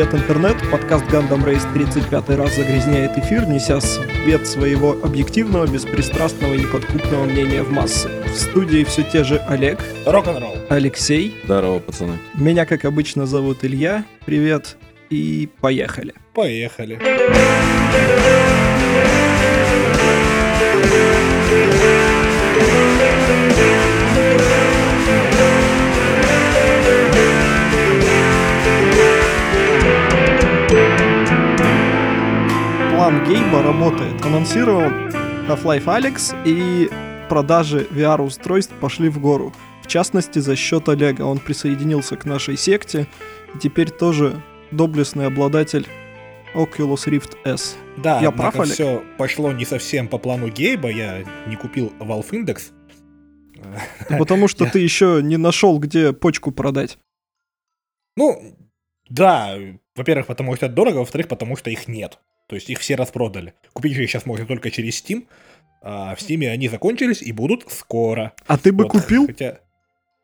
Привет, интернет! Подкаст Gundam Race 35 раз загрязняет эфир, неся свет своего объективного, беспристрастного и неподкупного мнения в массы. В студии все те же Олег, Рок-н-ролл. Алексей, Здорово, пацаны. меня, как обычно, зовут Илья. Привет и поехали. Поехали. План Гейба работает. Анонсировал Half-Life Alex и продажи VR-устройств пошли в гору. В частности, за счет Олега. Он присоединился к нашей секте и теперь тоже доблестный обладатель Oculus Rift S. Да, Я прав, Олег? все пошло не совсем по плану Гейба, я не купил Valve Index. Ну, Потому что ты еще не нашел, где почку продать. Ну, да, во-первых, потому что это дорого, во-вторых, потому что их нет. То есть их все распродали. Купить их сейчас можно только через Steam, а в Steam они закончились и будут скоро. А ты бы Вот, купил? Хотя...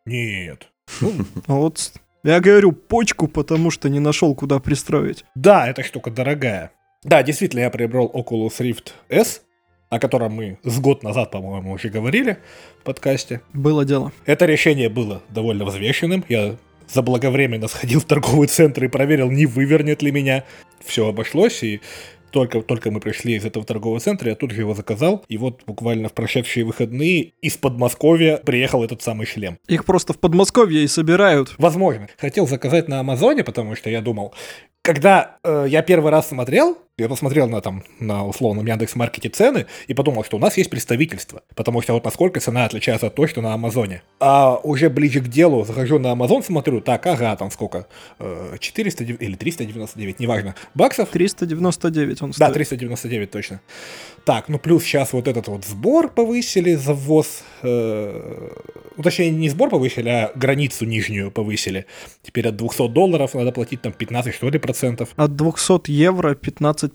Нет. Ну, А Вот я говорю почку, потому что не нашел, куда пристроить. Да, эта штука дорогая. Да, действительно, я приобрел Oculus Rift S, о котором мы с год назад, по-моему, уже говорили в подкасте. Было дело. Это решение было довольно взвешенным. Я заблаговременно сходил в торговый центр и проверил, не вывернет ли меня. Все обошлось, и только, только мы пришли из этого торгового центра, я тут же его заказал. И вот буквально в прошедшие выходные из Подмосковья приехал этот самый шлем. Их просто в Подмосковье и собирают. Возможно. Хотел заказать на Амазоне, потому что я думал, когда э, я первый раз смотрел, я посмотрел на там на условном Яндекс Маркете цены и подумал, что у нас есть представительство, потому что вот насколько цена отличается от той, что на Амазоне. А уже ближе к делу захожу на Амазон, смотрю, так, ага, там сколько, Э, 400 дев- или 399, неважно, баксов. 399 он Да, стоит. 399 точно. Так, ну плюс сейчас вот этот вот сбор повысили за ввоз. э, ну, точнее, не сбор повысили, а границу нижнюю повысили. Теперь от 200 долларов надо платить там 15, что ли, процентов. От 200 евро 15%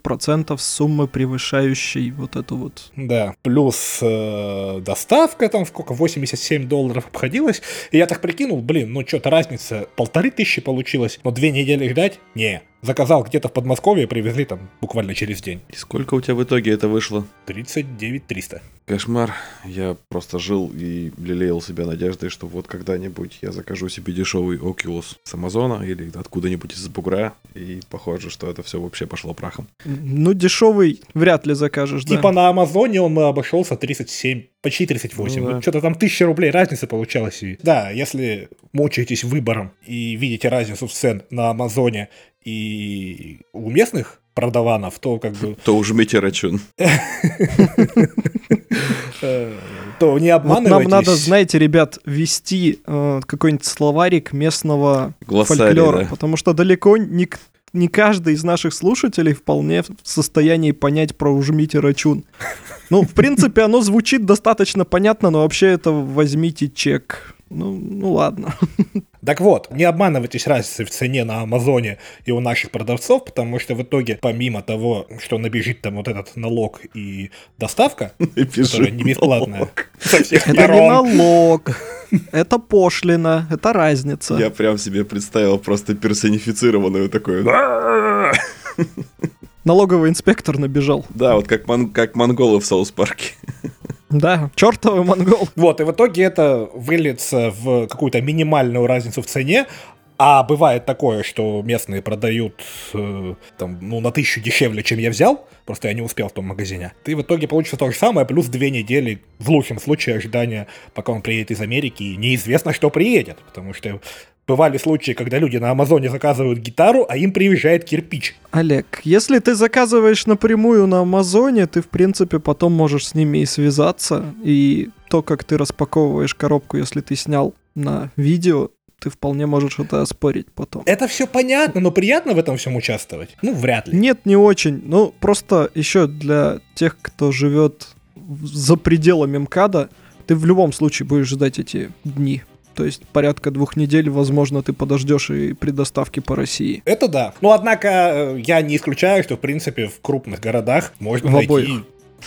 суммы, превышающей вот эту вот. Да, плюс э, доставка там сколько, 87 долларов обходилась. И я так прикинул, блин, ну что-то разница, полторы тысячи получилось, но две недели ждать? Не. Заказал где-то в Подмосковье, привезли там буквально через день. И сколько у тебя в итоге это вышло? 39 300. Кошмар. Я просто жил и лелеял себя надеждой, что вот когда-нибудь я закажу себе дешевый Oculus с Амазона или откуда-нибудь из бугра, и похоже, что это все вообще пошло прахом. Ну, дешевый вряд ли закажешь, да. Типа на Амазоне он обошелся 37, почти 38. Ну да. Вот Что-то там 1000 рублей разница получалась. И- Да, если мучаетесь выбором и видите разницу в цен на Амазоне и у местных продаванов, то как бы То ужмите рачун. то не обманывайтесь. нам надо, знаете, ребят, ввести э, какой-нибудь словарик местного фольклора, потому что далеко не каждый из наших слушателей вполне в состоянии понять про «ужмите рачун». Ну, в принципе, оно звучит достаточно понятно, но вообще это «возьмите чек». Ну, ну ладно. Так вот, не обманывайтесь разницей в цене на Амазоне и у наших продавцов, потому что в итоге, помимо того, что набежит там вот этот налог и доставка, которая не бесплатная, со всех Это не налог, это пошлина, это разница. Я прям себе представил просто персонифицированную такую. Налоговый инспектор набежал. Да, вот как, мон- как монголы в Соус Парке. Да, чертовый монгол. Вот, и в итоге это выльется в какую-то минимальную разницу в цене, а бывает такое, что местные продают э, там, ну, на тысячу дешевле, чем я взял, просто я не успел в том магазине. И в итоге получится то же самое, плюс две недели, в лучшем случае, ожидания, пока он приедет из Америки, и неизвестно, что приедет, потому что бывали случаи, когда люди на Амазоне заказывают гитару, а им приезжает кирпич. Олег, если ты заказываешь напрямую на Амазоне, ты, в принципе, потом можешь с ними и связаться. И то, как ты распаковываешь коробку, если ты снял на видео, ты вполне можешь это оспорить потом. Это все понятно, но приятно в этом всем участвовать? Ну, вряд ли. Нет, не очень. Ну, просто еще для тех, кто живет за пределами МКАДа, ты в любом случае будешь ждать эти дни. То есть порядка двух недель, возможно, ты подождешь и при доставке по России. Это да. Но однако э, я не исключаю, что в принципе в крупных городах можно В найти. обоих.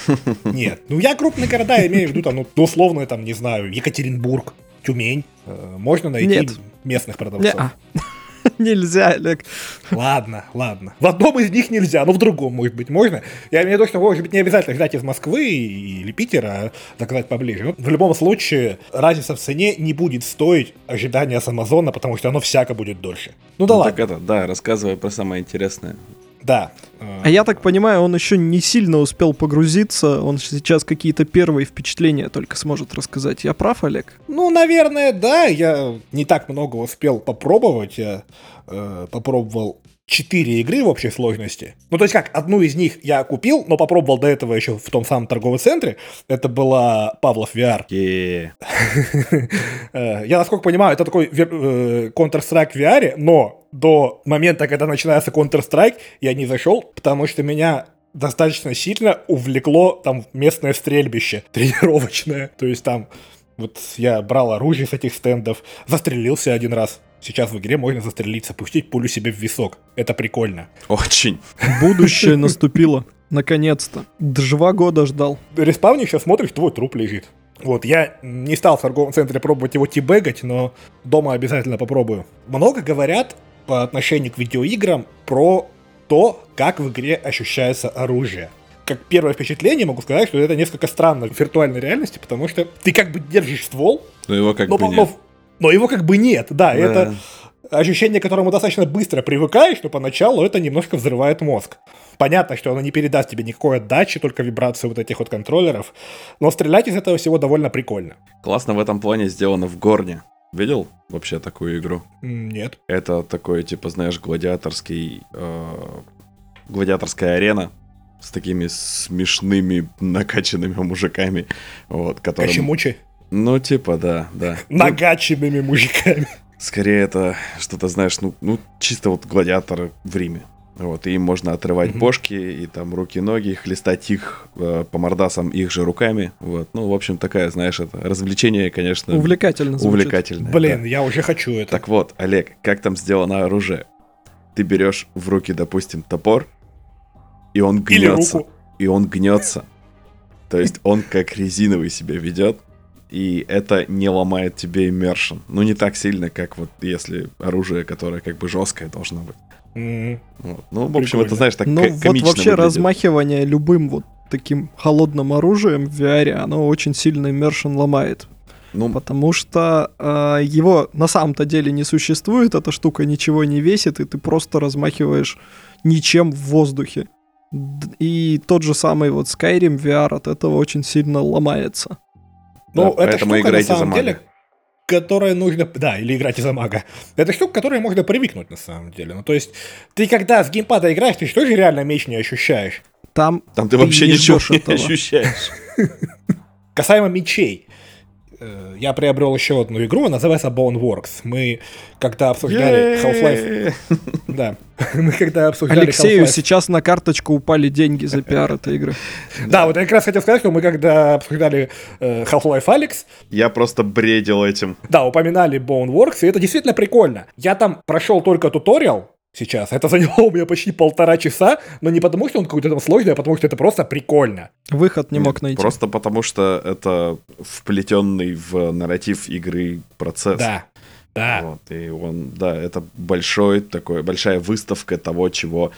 Нет. Ну я крупные города имею в виду там, ну, условно, там, не знаю, Екатеринбург, Тюмень. Э, Можно найти Нет. местных продавцов. Не-а. Нельзя, Олег. Ладно, ладно. В одном из них нельзя, но в другом, может быть, можно. Я виду, что, может быть, не обязательно ждать из Москвы или Питера, а заказать поближе. Ну, в любом случае, разница в цене не будет стоить ожидания с Амазона, потому что оно всяко будет дольше. Ну да Ну, ладно. Так это, да, рассказывай про самое интересное. Да. А я так понимаю, он еще не сильно успел погрузиться, он сейчас какие-то первые впечатления только сможет рассказать. Я прав, Олег? Ну, наверное, да. Я не так много успел попробовать. Я э, попробовал 4 игры в общей сложности. Ну, то есть как, одну из них я купил, но попробовал до этого еще в том самом торговом центре. Это была Павлов VR. Э, Я, насколько понимаю, это такой э, Counter-Strike в VR, но до момента, когда начинается Counter-Strike, я не зашел, потому что меня достаточно сильно увлекло там местное стрельбище тренировочное. То есть там вот я брал оружие с этих стендов, застрелился один раз. Сейчас в игре можно застрелиться, пустить пулю себе в висок. Это прикольно. Очень. Будущее наступило. Наконец-то. Два года ждал. респавнишь, сейчас смотришь, твой труп лежит. Вот, я не стал в торговом центре пробовать его тибегать, но дома обязательно попробую. Много говорят по отношению к видеоиграм про то, как в игре ощущается оружие. Как первое впечатление могу сказать, что это несколько странно в виртуальной реальности, потому что ты как бы держишь ствол, Но его как но, бы но- нет. но его как бы нет. Да, Да. это ощущение, к которому достаточно быстро привыкаешь, но поначалу это немножко взрывает мозг. Понятно, что оно не передаст тебе никакой отдачи, только вибрации вот этих вот контроллеров, но стрелять из этого всего довольно прикольно. Классно в этом плане сделано в Горне. Видел вообще такую игру? Нет. Это такой, типа, знаешь, гладиаторский... э, гладиаторская арена с такими смешными накачанными мужиками, вот, которым... Качемучи. Ну, типа, да, да. Ну, Нагаченными мужиками. скорее это что-то, знаешь, ну, ну, чисто вот гладиаторы в Риме. Вот, и им можно отрывать Мгм. бошки, и там руки-ноги, хлестать их э, по мордасам их же руками. Вот, ну, в общем, такая, знаешь, это развлечение, конечно, Увлекательно звучит. увлекательное. Блин, да. я уже хочу это. Так вот, Олег, как там сделано оружие? Ты берешь в руки, допустим, топор, и он Или гнется. руку. И он гнется. То есть он как резиновый себя ведет, и это не ломает тебе иммершн. Ну, не так сильно, как вот если оружие, которое как бы жесткое должно быть. М, Вот. Ну, в общем, Прикольно. это, знаешь, так Ну вот вообще выглядит. размахивание любым вот таким холодным оружием в VR, оно очень сильно иммершн ломает. Ну, Потому что э, его на самом-то деле не существует, эта штука ничего не весит, и ты просто размахиваешь ничем в воздухе. И тот же самый вот Skyrim VR от этого очень сильно ломается. Ну, Да, это поэтому штука, играйте на за самом мага. деле, которая нужно... Да, или играйте за мага. Это штука, к которой можно привыкнуть, на самом деле. Ну, то есть, ты когда с геймпада играешь, ты что же реально меч не ощущаешь? Там там ты ты вообще не ничего не этого. ощущаешь. Касаемо мечей. Э, Я приобрел еще одну игру, она называется Boneworks. Мы, когда обсуждали Half-Life... Да. Мы когда обсуждали Алексею Half-Life... сейчас на карточку упали деньги за пиар этой игры. Да, вот я как раз хотел сказать, что мы когда обсуждали э, Half-Life Alyx, Я просто бредил этим. да, упоминали Boneworks, и это действительно прикольно. Я там прошел только туториал, сейчас. Это заняло у меня почти полтора часа, но не потому, что он какой-то там сложный, а потому что это просто прикольно. Выход не мог найти. Просто потому, что это вплетенный в нарратив игры процесс. Да, да. Вот, и он, да, это большой такой, большая выставка того, чего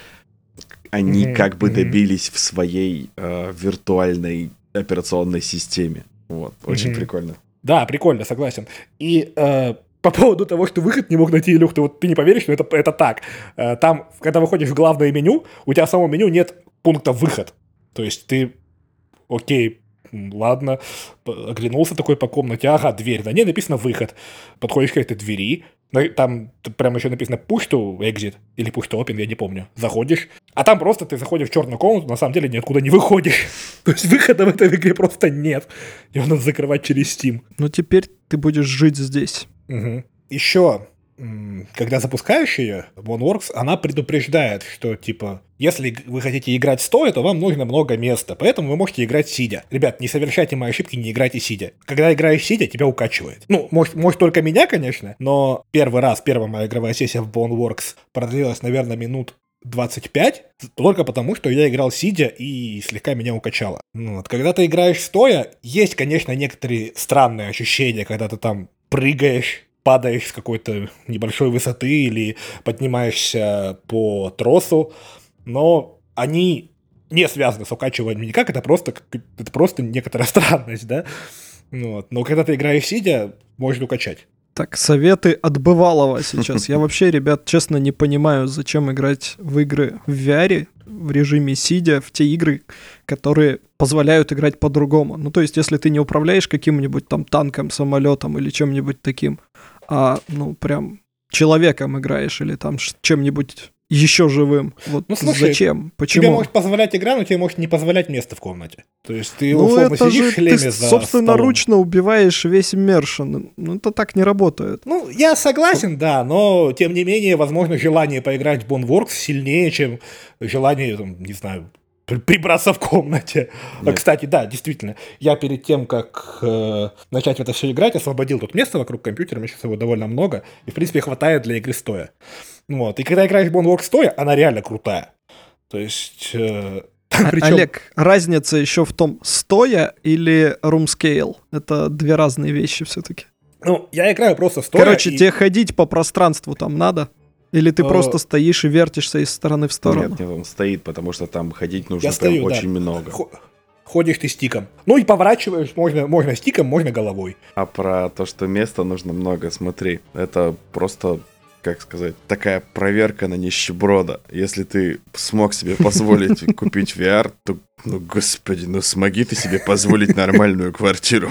они Мгм, как бы добились в своей э, виртуальной операционной системе. Вот, очень Мгм. прикольно. Да, прикольно, согласен. И э, по поводу того, что выход не мог найти, Илюх, ты, вот, ты не поверишь, но это, это так. Э, там, когда выходишь в главное меню, у тебя в самом меню нет пункта «выход». То есть ты, окей, ладно, оглянулся такой по комнате, ага, дверь, на ней написано «выход». Подходишь к этой двери, там прям еще написано push to exit или push to open, я не помню. Заходишь, а там просто ты заходишь в черную комнату, на самом деле ниоткуда не выходишь. То есть выхода в этой игре просто нет. Его надо закрывать через Steam. Но теперь ты будешь жить здесь. Еще, м, когда запускаешь ее, OneWorks, она предупреждает, что, типа, если вы хотите играть стоя, то вам нужно много места, поэтому вы можете играть сидя. Ребят, не совершайте мои ошибки, не играйте сидя. Когда играешь сидя, тебя укачивает. Ну, может, может только меня, конечно, но первый раз, первая моя игровая сессия в Boneworks продлилась, наверное, минут 25, только потому, что я играл сидя и слегка меня укачало. Ну Вот. Когда ты играешь стоя, есть, конечно, некоторые странные ощущения, когда ты там прыгаешь, падаешь с какой-то небольшой высоты или поднимаешься по тросу, но они не связаны с укачиванием никак, это просто, это просто некоторая странность, да. Вот. Но когда ты играешь сидя, можно укачать. Так, советы от бывалого сейчас. Я вообще, ребят, честно не понимаю, зачем играть в игры в VR, в режиме сидя, в те игры, которые позволяют играть по-другому. Ну, то есть, если ты не управляешь каким-нибудь там танком, самолетом или чем-нибудь таким, а, ну, прям человеком играешь или там чем-нибудь еще живым. Вот ну, слушай, зачем? Почему? Тебе может позволять игра, но тебе может не позволять место в комнате. То есть ты ну, условно это сидишь же в шлеме ты за собственноручно столом. убиваешь весь иммершн. Ну, это так не работает. Ну, я согласен, да, но тем не менее, возможно, желание поиграть в Boneworks сильнее, чем желание, там, не знаю, при- прибраться в комнате. А, Нет. кстати, да, действительно, я перед тем, как э, начать в это все играть, освободил тут место вокруг компьютера, меня сейчас его довольно много, и, в принципе, хватает для игры стоя. Ну Вот. И когда играешь в Boneworks стоя, она реально крутая. То есть... э, А- причем- Олег, разница еще в том, стоя или room scale. Это две разные вещи все-таки. Ну, я играю просто стоя. Короче, и- тебе ходить по пространству там надо? Или ты Э, просто стоишь и вертишься из стороны в сторону? Нет, нет, он стоит, потому что там ходить нужно Я прям стою, да. очень много. Хо- Ходишь ты стиком. Ну и поворачиваешь, можно, можно стиком, можно головой. А про то, что места нужно много, смотри, это просто, как сказать, такая проверка на нищеброда. Если ты смог себе позволить купить VR, то, ну, господи, ну смоги ты себе позволить нормальную квартиру.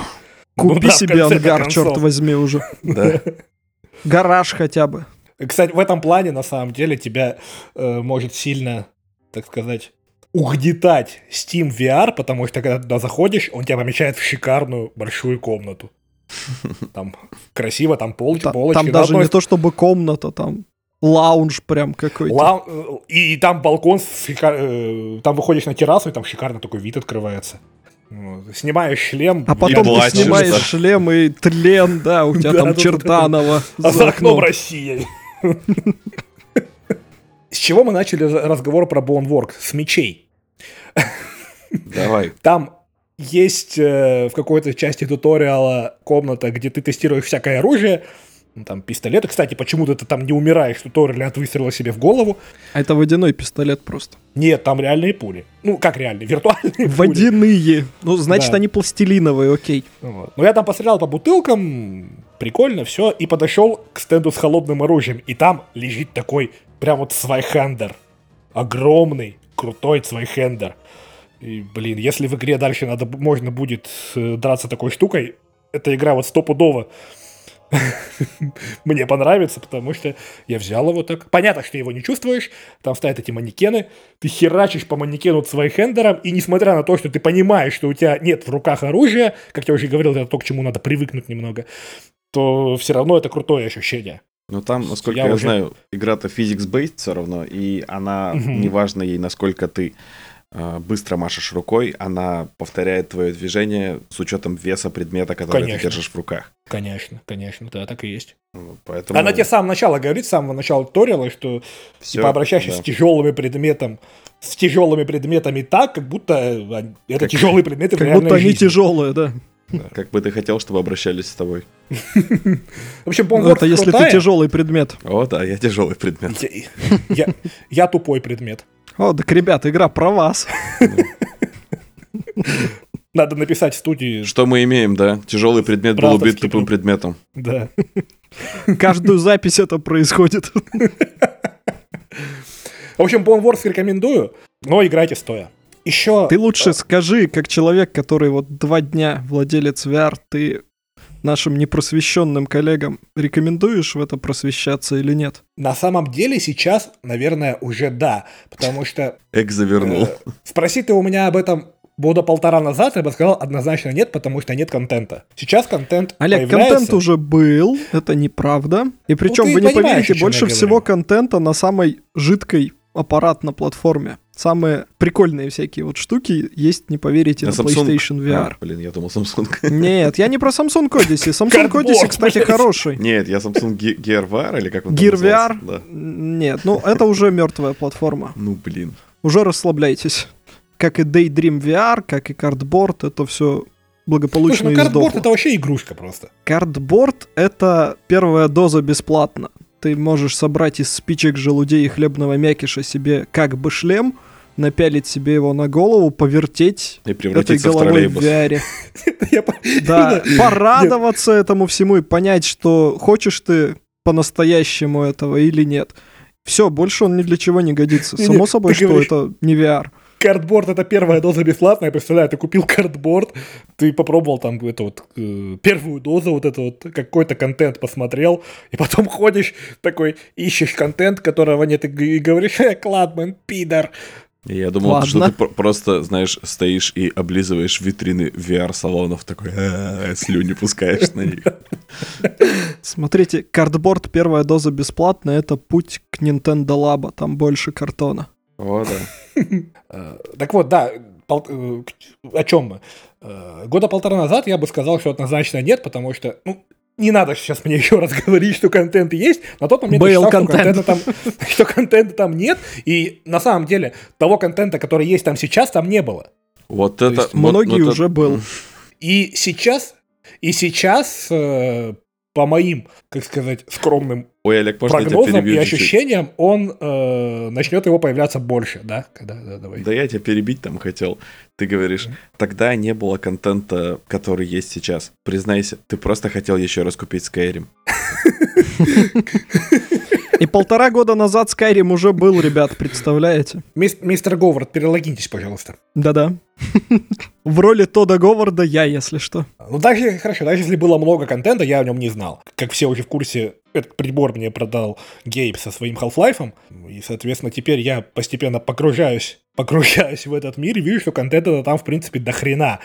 Ну Купи да, в себе ангар, черт возьми уже. Да. Гараж хотя бы. Кстати, в этом плане, на самом деле, тебя э, может сильно, так сказать, угнетать Steam VR, потому что когда туда заходишь, он тебя помещает в шикарную большую комнату. Там красиво, там пол, Та- полочки. Там на даже одной не то чтобы комната, там лаунж прям какой-то. Ла- э, И там балкон, с шика- э, там выходишь на террасу, и там шикарно такой вид открывается. Вот. Снимаешь шлем. А потом ты снимаешь да. члем и тлен, да, у тебя Да, там да, да, Чертанова А за окном. Россия. С чего мы начали разговор про Bonework? С мечей. Давай. Там есть э, в какой-то части туториала комната, где ты тестируешь всякое оружие. Ну, Там пистолеты. Кстати, почему-то ты там не умираешь в туториале от выстрела себе в голову. А это водяной пистолет просто. Нет, там реальные пули. Ну, как реальные? Виртуальные пули. Водяные. Ну, значит, Да. они пластилиновые, окей. Вот. Но я там пострелял по бутылкам, прикольно, все, и подошел к стенду с холодным оружием, и там лежит такой прям вот свайхендер. Огромный, крутой свайхендер. И, блин, если в игре дальше надо, можно будет э, драться такой штукой, эта игра вот стопудово мне понравится, потому что я взял его так. Понятно, что его не чувствуешь, там стоят эти манекены, ты херачишь по манекену свайхендером, и несмотря на то, что ты понимаешь, что у тебя нет в руках оружия, как я уже говорил, это то, к чему надо привыкнуть немного, то все равно это крутое ощущение. Ну там, насколько Я я, уже- знаю, игра-то physics-based все равно, и она, неважно ей, насколько ты быстро машешь рукой, она повторяет твое движение с учетом веса предмета, который Конечно. ты держишь в руках. Конечно, конечно, да, так и есть. Вот, Поэтому Она тебе с самого начала говорит, с самого начала туториала, что всё, типа обращаешься да. с тяжелыми предметом, с тяжелыми предметами так, как будто э, это Как- тяжелые предметы Как будто они жизни. тяжелые, да. Как бы ты хотел, чтобы обращались с тобой. В общем, Ну, Boneworks это если ты тяжелый предмет. О, да, я тяжелый предмет. Я тупой предмет. О, так, ребят, игра про вас. Надо написать в студии. Что мы имеем, да? Тяжелый предмет был убит тупым предметом. Да. Каждую запись это происходит. В общем, Boneworks рекомендую, но играйте стоя. Еще... Ты лучше скажи, как человек, который вот два дня владелец VR, ты нашим непросвещенным коллегам рекомендуешь в это просвещаться или нет? На самом деле сейчас, наверное, уже да. Потому что Эк завернул. э, спроси ты у меня об этом года полтора назад, я бы сказал однозначно нет, потому что нет контента. Сейчас контент Олег, появляется. контент уже был, это неправда. И причем, ты вы не поверите, больше всего контента на самой жидкой аппарат на платформе. Самые прикольные всякие вот штуки есть, не поверите, на, PlayStation VR. А, блин, я думал Samsung. Нет, я не про Samsung Odyssey. Samsung Odyssey, кстати, хороший. Нет, я Samsung Ge- Gear VR или как он Gear? VR? Да. Нет, ну это уже мертвая платформа. Ну, блин. Уже расслабляйтесь. Как и Daydream VR, как и Cardboard, это все благополучно Слушай, ну картборд это вообще игрушка просто. Картборд — это первая доза бесплатно. Ты можешь собрать из спичек, желудей и хлебного мякиша себе как бы шлем, напялить себе его на голову, повертеть И этой в головой в троллейбус. VR. Да, порадоваться этому всему и понять, что хочешь ты по-настоящему этого или нет. Все, больше он ни для чего не годится. Само собой, что это не VR. Картборд это первая доза бесплатная, я представляю, ты купил картборд, ты попробовал там эту вот э, первую дозу, вот это вот какой-то контент посмотрел, и потом ходишь такой, ищешь контент, которого нет, и, говоришь, э, Кладман, пидор. Я думал, Ладно. что ты про- просто, знаешь, стоишь и облизываешь витрины VR-салонов, такой «А-а-а», слюни пускаешь на них. Смотрите, картборд первая доза бесплатно, это путь к Nintendo Labo, там больше картона. О, да. Э, Так вот, да, э, о чем мы? Э, Года полтора назад я бы сказал, что однозначно нет, потому что, ну, не надо сейчас мне еще раз говорить, что контент есть. На тот момент я считал, что контент. контента, там, что контента там нет. И на самом деле того контента, который есть там сейчас, там не было. Вот То это... есть вот- Многие вот это- уже был. И сейчас, и сейчас, э, по моим, как сказать, скромным Ой, Олег, можно прогнозам и чуть-чуть? ощущениям, он э, начнет его появляться больше, да? Когда, да, давай. Да я тебя перебить там хотел. Ты говоришь, тогда не было контента, который есть сейчас. Признайся, ты просто хотел еще раз купить Skyrim. И полтора года назад Skyrim уже был, ребят, представляете? Мис- мистер Говард, перелогиньтесь, пожалуйста. Да-да. В роли Тода Говарда я, если что. Ну, даже, хорошо, даже если было много контента, я о нем не знал. Как все уже в курсе, этот прибор мне продал Гейб со своим Half-Life, и, соответственно, теперь я постепенно погружаюсь, погружаюсь в этот мир и вижу, что контента там, в принципе, до хрена.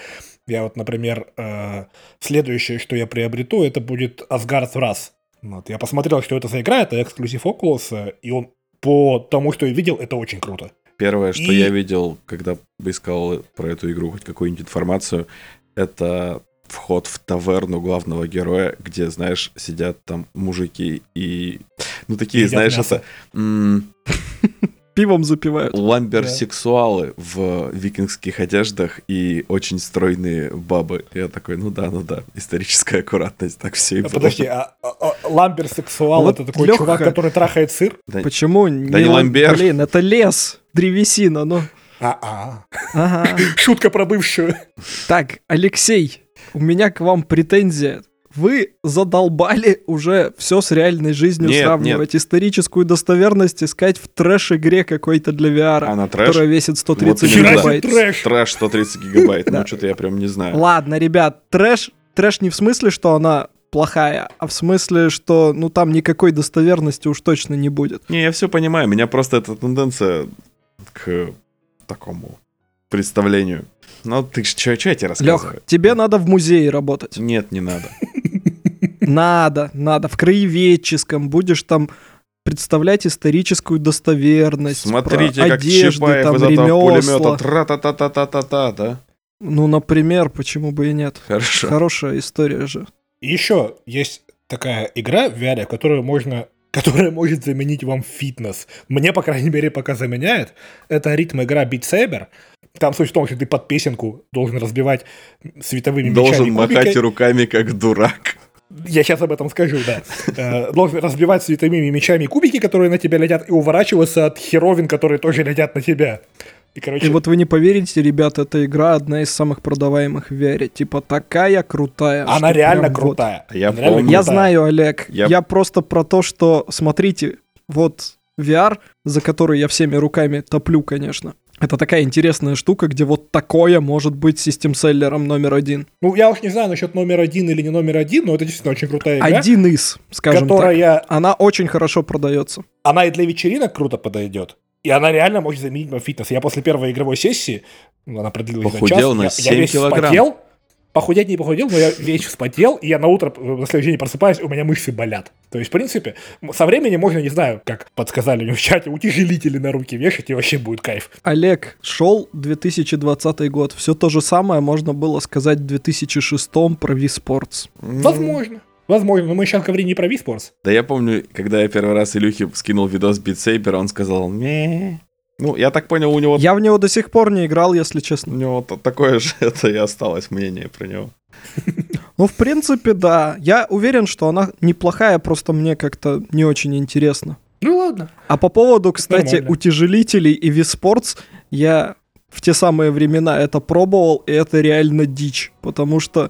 Я вот, например, э, следующее, что я приобрету, это будет Asgard's Wrath. Вот, я посмотрел, что это за игра, это эксклюзив Oculus, и он по тому, что я видел, это очень круто. Первое, что И- я видел, когда искал про эту игру хоть какую-нибудь информацию, это вход в таверну главного героя, где, знаешь, сидят там мужики и... Ну, такие, Едят знаешь, мясо. это... Пивом запивают. ламберсексуалы в викингских одеждах и очень стройные бабы. Я такой, ну да, ну да, историческая аккуратность, так все и А, было. Подожди, а, а- а lumbersexual Вот это такой Лёха. чувак, который трахает сыр? Да, Почему? Да не lumber. Блин, это лес, древесина, ну. А-а. Ага. Шутка про бывшую. Так, Алексей, у меня к вам претензия. Вы задолбали уже все с реальной жизнью Нет, сравнивать. Историческую достоверность искать в трэш-игре какой-то для VR, А на трэш? которая весит 130 Вот гигабайт. трэш. Трэш 130 гигабайт, ну что-то я прям не знаю. Ладно, ребят, трэш, трэш не в смысле, что она плохая, а в смысле, что ну там никакой достоверности уж точно не будет. Не, я все понимаю, меня просто эта тенденция к такому представлению. Ну, ты что, я тебе рассказываю? Лех, тебе надо в музее работать. Нет, не надо. Надо, надо. В краеведческом будешь там представлять историческую достоверность. Смотрите, как одежды, Чапаев там, из этого ремесла. пулемета тра-та-та-та-та-та-та, да? Ну, например, почему бы и нет. Хорошо. Хорошая история же. Еще есть такая игра в VR, которую можно которая может заменить вам фитнес. Мне, по крайней мере, пока заменяет. Это ритм игра Beat Saber. Там суть в том, что ты под песенку должен разбивать световыми Должен мечами махать кубики. руками, как дурак. Я сейчас об этом скажу, да. Э, Должен разбивать световыми мечами кубики, которые на тебя летят, и уворачиваться от херовин, которые тоже летят на тебя. И, короче, И вот вы не поверите, ребят, эта игра одна из самых продаваемых в VR. Типа такая крутая. она реально прям вот. крутая. А я Она реально помню. Я крутая. знаю, Олег. Я- Я... просто про то, что, смотрите, вот VR, за который я всеми руками топлю, конечно. Это такая интересная штука, где вот такое может быть систем-селлером номер один. Ну, я уж не знаю насчет номер один или не номер один, но это действительно очень крутая игра, Один из, скажем так. которая, Она очень хорошо продается. она и для вечеринок круто подойдет. И она реально может заменить мой фитнес. Я после первой игровой сессии, ну, она продлилась Похудел на на час, я, 7 я весь килограмм. вспотел. Похудеть не похудел, но я весь вспотел, и я на утро э, на следующий день просыпаюсь, у меня мышцы болят. То есть, в принципе, со временем можно, не знаю, как подсказали мне в чате, утяжелители на руки вешать, и вообще будет кайф. Олег, шел 2020 год. Все то же самое можно было сказать в 2006 про Sports. Возможно. Возможно, но мы сейчас говорим не про Sports. Да я помню, когда я первый раз Илюхе скинул видос Saber, он сказал «Ме». Ну, я так понял, у него, Я в него до сих пор не играл, если у честно. него та- такое же это и осталось мнение про него. Ну, в принципе, да. Я уверен, что она неплохая, просто мне как-то не очень интересно. Ну ладно. А по поводу, кстати, Нормально. утяжелителей и Wii я в те самые времена это пробовал, и это реально дичь, потому что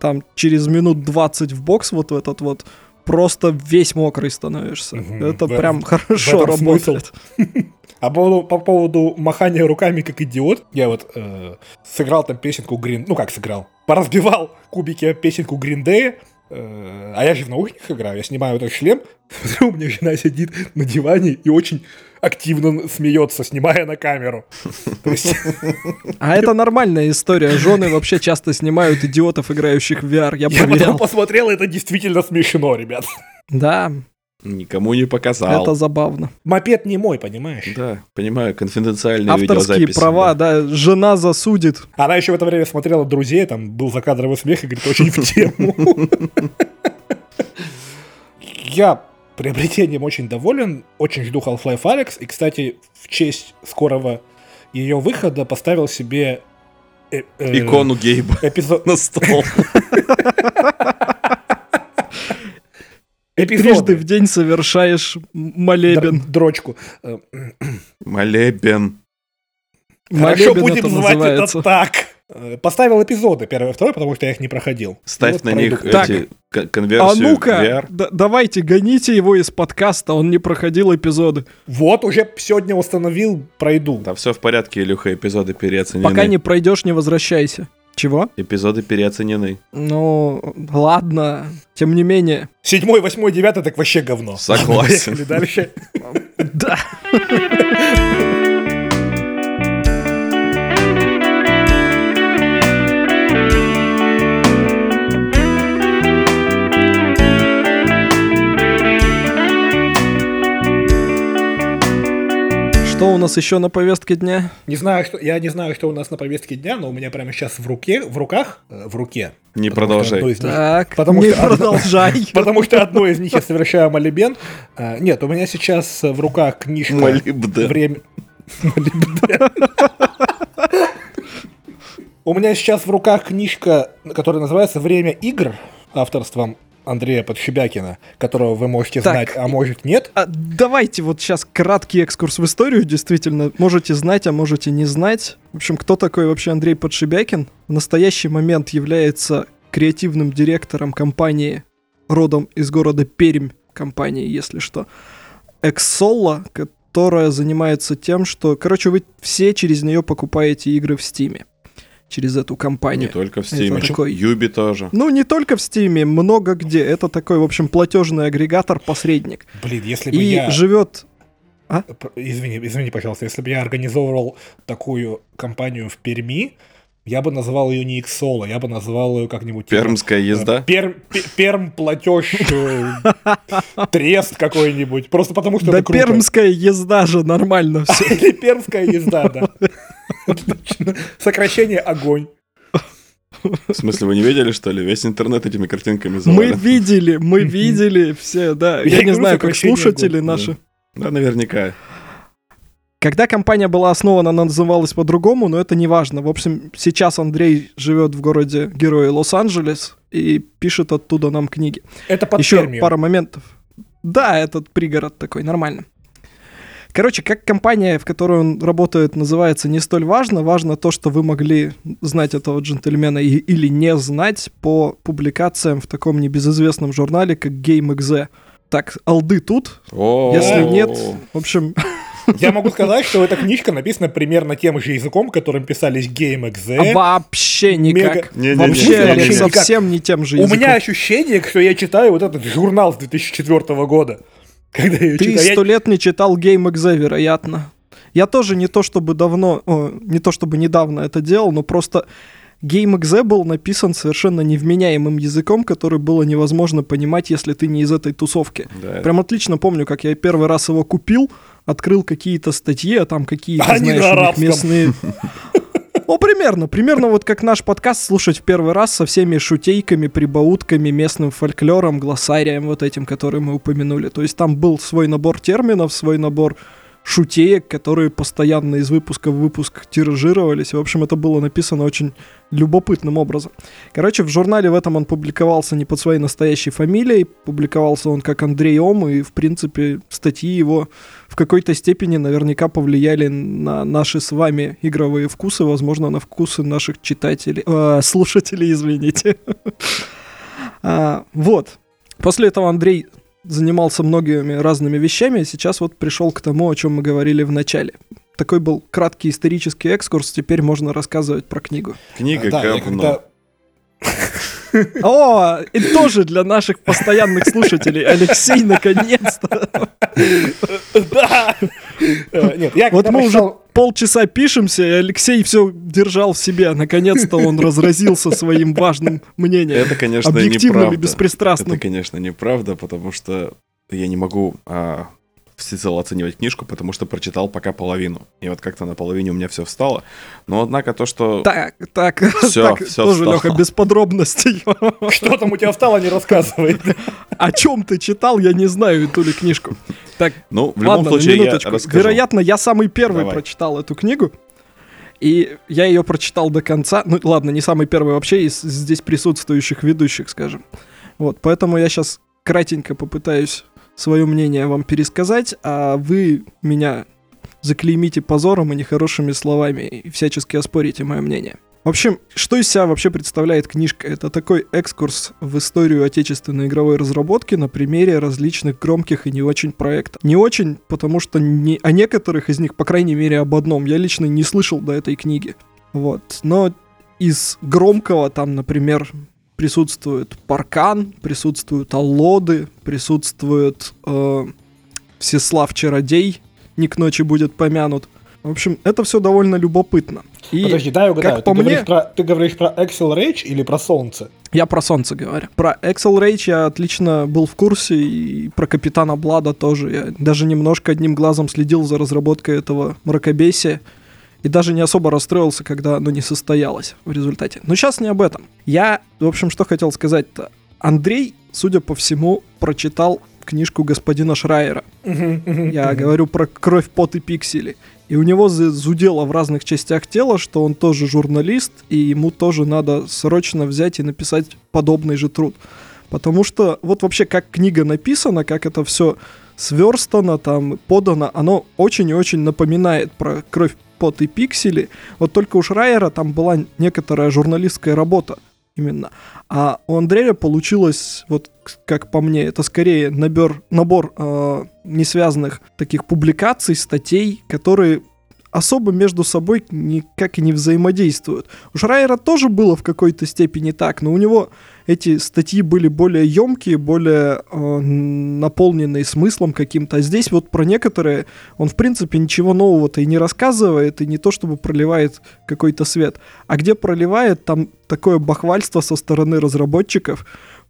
там через минут 20 в бокс вот в этот вот просто весь мокрый становишься. Мгм. Это В- прям хорошо этом смысл. А по поводу, по поводу махания руками как идиот, я вот э, сыграл там песенку Green... Ну как сыграл? Поразбивал кубики песенку Day, э, а я же в наушниках играю, я снимаю этот шлем, смотрю, у меня жена сидит на диване и очень активно смеется, снимая на камеру. А это нормальная история. Жены вообще часто снимают идиотов, играющих в VR. Я я потом посмотрел, это действительно смешно, ребят. Да, Никому не показал. это забавно. Мопед не мой, понимаешь? Да, понимаю, конфиденциальные Авторские видеозаписи. права, да. да, жена засудит. Она еще в это время смотрела друзей, там был закадровый смех и говорит, очень в тему. Я приобретением очень доволен, очень жду Half-Life Alex, и, кстати, в честь скорого ее выхода поставил себе э, э, Икону Гейба эпизод, на стол. Трижды эпизоды, в день совершаешь молебен. др- дрочку. Э, Молебен. Хорошо, Молебен будем это звать называется. это так. Э, Поставил эпизоды, первый и второй, потому что я их не проходил. Ставь Вот на пройду. них Так. эти к- А конверсию ну-ка, VR. д- давайте, гоните его из подкаста, он не проходил эпизоды. Вот, уже сегодня установил, пройду. Да все в порядке, Илюха, эпизоды переоценены. Пока не пройдешь, не возвращайся. Чего? Эпизоды переоценены. Ну, ладно. Тем не менее. Седьмой, восьмой, девятый, так вообще говно. Согласен. Поехали дальше. Да. Что у нас еще на повестке дня? Не знаю, что, я не знаю, что у нас на повестке дня, но у меня прямо сейчас в руке, в руках, э, в руке. Не одно продолжай. них- Так, Потому не что одно- продолжай. Потому что одно из них я совершаю молебен. А, Нет, у меня сейчас э, в руках книжка Молибден. «Время...» Молибден. У меня сейчас в руках книжка, которая называется «Время игр» авторством Андрея Подшибякина, которого вы можете Так. знать, а может нет. А, давайте вот сейчас краткий экскурс в историю, действительно. Можете знать, а можете не знать. В общем, кто такой вообще Андрей Подшибякин? В настоящий момент является креативным директором компании родом из города Пермь, компании, если что. Эксола, которая занимается тем, что, короче, вы все через нее покупаете игры в Стиме. Через эту Не компанию. только в Это Steam. такой- Юби тоже. Ну, не только в Стиме, много где. Это такой, в общем, платежный агрегатор, посредник. Блин, если бы И я... живет П- Извини, извини, пожалуйста, если бы я организовывал такую компанию в Перми, я бы назвал ее не Иксола, я бы назвал ее как-нибудь... типа, Пермская э, езда. Перм, пе- перм платеж, э, трест какой-нибудь. Просто потому что Да это круто. пермская езда же нормально все. Или пермская езда, да. Сокращение огонь. В смысле, вы не видели, что ли? Весь интернет этими картинками Мы завален. видели, мы видели все, да. Я не знаю, как слушатели огонь, наши. Да, наверняка. Когда компания была основана, она называлась по-другому, но это не важно. В общем, сейчас Андрей живет в городе Герои Лос-Анджелес и пишет оттуда нам книги. Это под Еще Пермью. пара моментов. Да, этот пригород такой, нормально. Короче, как компания, в которой он работает, называется, не столь важно. Важно то, что вы могли знать этого джентльмена и- или не знать по публикациям в таком небезызвестном журнале, как GameXZ. Так, алды тут. Если нет, в общем, Я могу сказать, что эта книжка написана примерно тем же языком, которым писались GameXZ. вообще никак. Не-не-не. Вообще Вообще никак. совсем не тем же У языком. меня ощущение, что я читаю вот этот журнал с 2004 года. Когда я Ты. Я- сто лет не читал GameXZ, вероятно. Я тоже не то чтобы давно, о, не то чтобы недавно это делал, но просто GameXZ был написан совершенно невменяемым языком, который было невозможно понимать, если ты не из этой тусовки. Да, Прям отлично помню, как я первый раз его купил, открыл какие-то статьи, а там какие-то, на знаешь, местные... Ну, примерно. Примерно вот как наш подкаст слушать в первый раз со всеми шутейками, прибаутками, местным фольклором, глоссарием вот этим, который мы упомянули. То есть там был свой набор терминов, свой набор шутеек, которые постоянно из выпуска в выпуск тиражировались. В общем, это было написано очень любопытным образом. Короче, в журнале в этом он публиковался не под своей настоящей фамилией, публиковался он как Андрей Ом, и, в принципе, статьи его какой-то степени наверняка повлияли на наши с вами игровые вкусы, возможно, на вкусы наших читателей, э, слушателей, извините. а, вот. После этого Андрей занимался многими разными вещами, и сейчас вот пришел к тому, о чем мы говорили в начале. Такой был краткий исторический экскурс, теперь можно рассказывать про книгу. Книга Да, я говно. О, и тоже для наших постоянных слушателей. Алексей, наконец-то. Да! Э, Нет, я Вот мы уже полчаса пишемся, и Алексей все держал в себе. Наконец-то он разразился своим важным мнением. Это, конечно, Объективным и неправда. беспристрастным. Это, конечно, неправда, потому что я не могу а, всецело оценивать книжку, потому что прочитал пока половину. И вот как-то на половине у меня все встало. Но однако то, что... Так, так, Всё, так, всё тоже, встало. Леха, без подробностей. Что там у тебя встало, не рассказывай. О чем ты читал, я не знаю эту ли книжку. Так, Ну, в любом ладно, случае, я расскажу. Вероятно, я самый первый Давай. прочитал эту книгу. И я ее прочитал до конца. Ну, ладно, не самый первый вообще из здесь присутствующих ведущих, скажем. Вот, поэтому я сейчас кратенько попытаюсь свое мнение вам пересказать, а вы меня заклеймите позором и нехорошими словами и всячески оспорите мое мнение. В общем, что из себя вообще представляет книжка? Это такой экскурс в историю отечественной игровой разработки на примере различных громких и не очень проектов. Не очень, потому что не, о некоторых из них, по крайней мере, об одном, я лично не слышал до этой книги. Вот. Но из громкого там, например, присутствует Паркан, присутствуют Аллоды, присутствует э, Всеслав Чародей, не к ночи будет помянут. В общем, это все довольно любопытно. И Подожди, дай угадаю. как Ты по говоришь мне, про- Ты говоришь про Excel Rage или про Солнце? я про солнце говорю. Про Excel Rage я отлично был в курсе, и про Капитана Блада тоже. Я даже немножко одним глазом следил за разработкой этого мракобесия. И даже не особо расстроился, когда оно не состоялось в результате. Но сейчас не об этом. Я, в общем, что хотел сказать-то. Андрей, судя по всему, прочитал книжку господина Шрайера. Я говорю про кровь, пот и пиксели. И у него зудело в разных частях тела, что он тоже журналист, и ему тоже надо срочно взять и написать подобный же труд. Потому что вот вообще как книга написана, как это все сверстано, там, подано, оно очень и очень напоминает про кровь, пот и пиксели. Вот только у Шрайера там была некоторая журналистская работа именно. А у Андрея получилось, вот как по мне, это скорее набор, набор э, несвязанных таких публикаций, статей, которые особо между собой никак и не взаимодействуют. У Шрайера тоже было в какой-то степени так, но у него эти статьи были более емкие, более э, наполненные смыслом каким-то. А здесь вот про некоторые он, в принципе, ничего нового-то и не рассказывает, и не то чтобы проливает какой-то свет. А где проливает, там такое бахвальство со стороны разработчиков.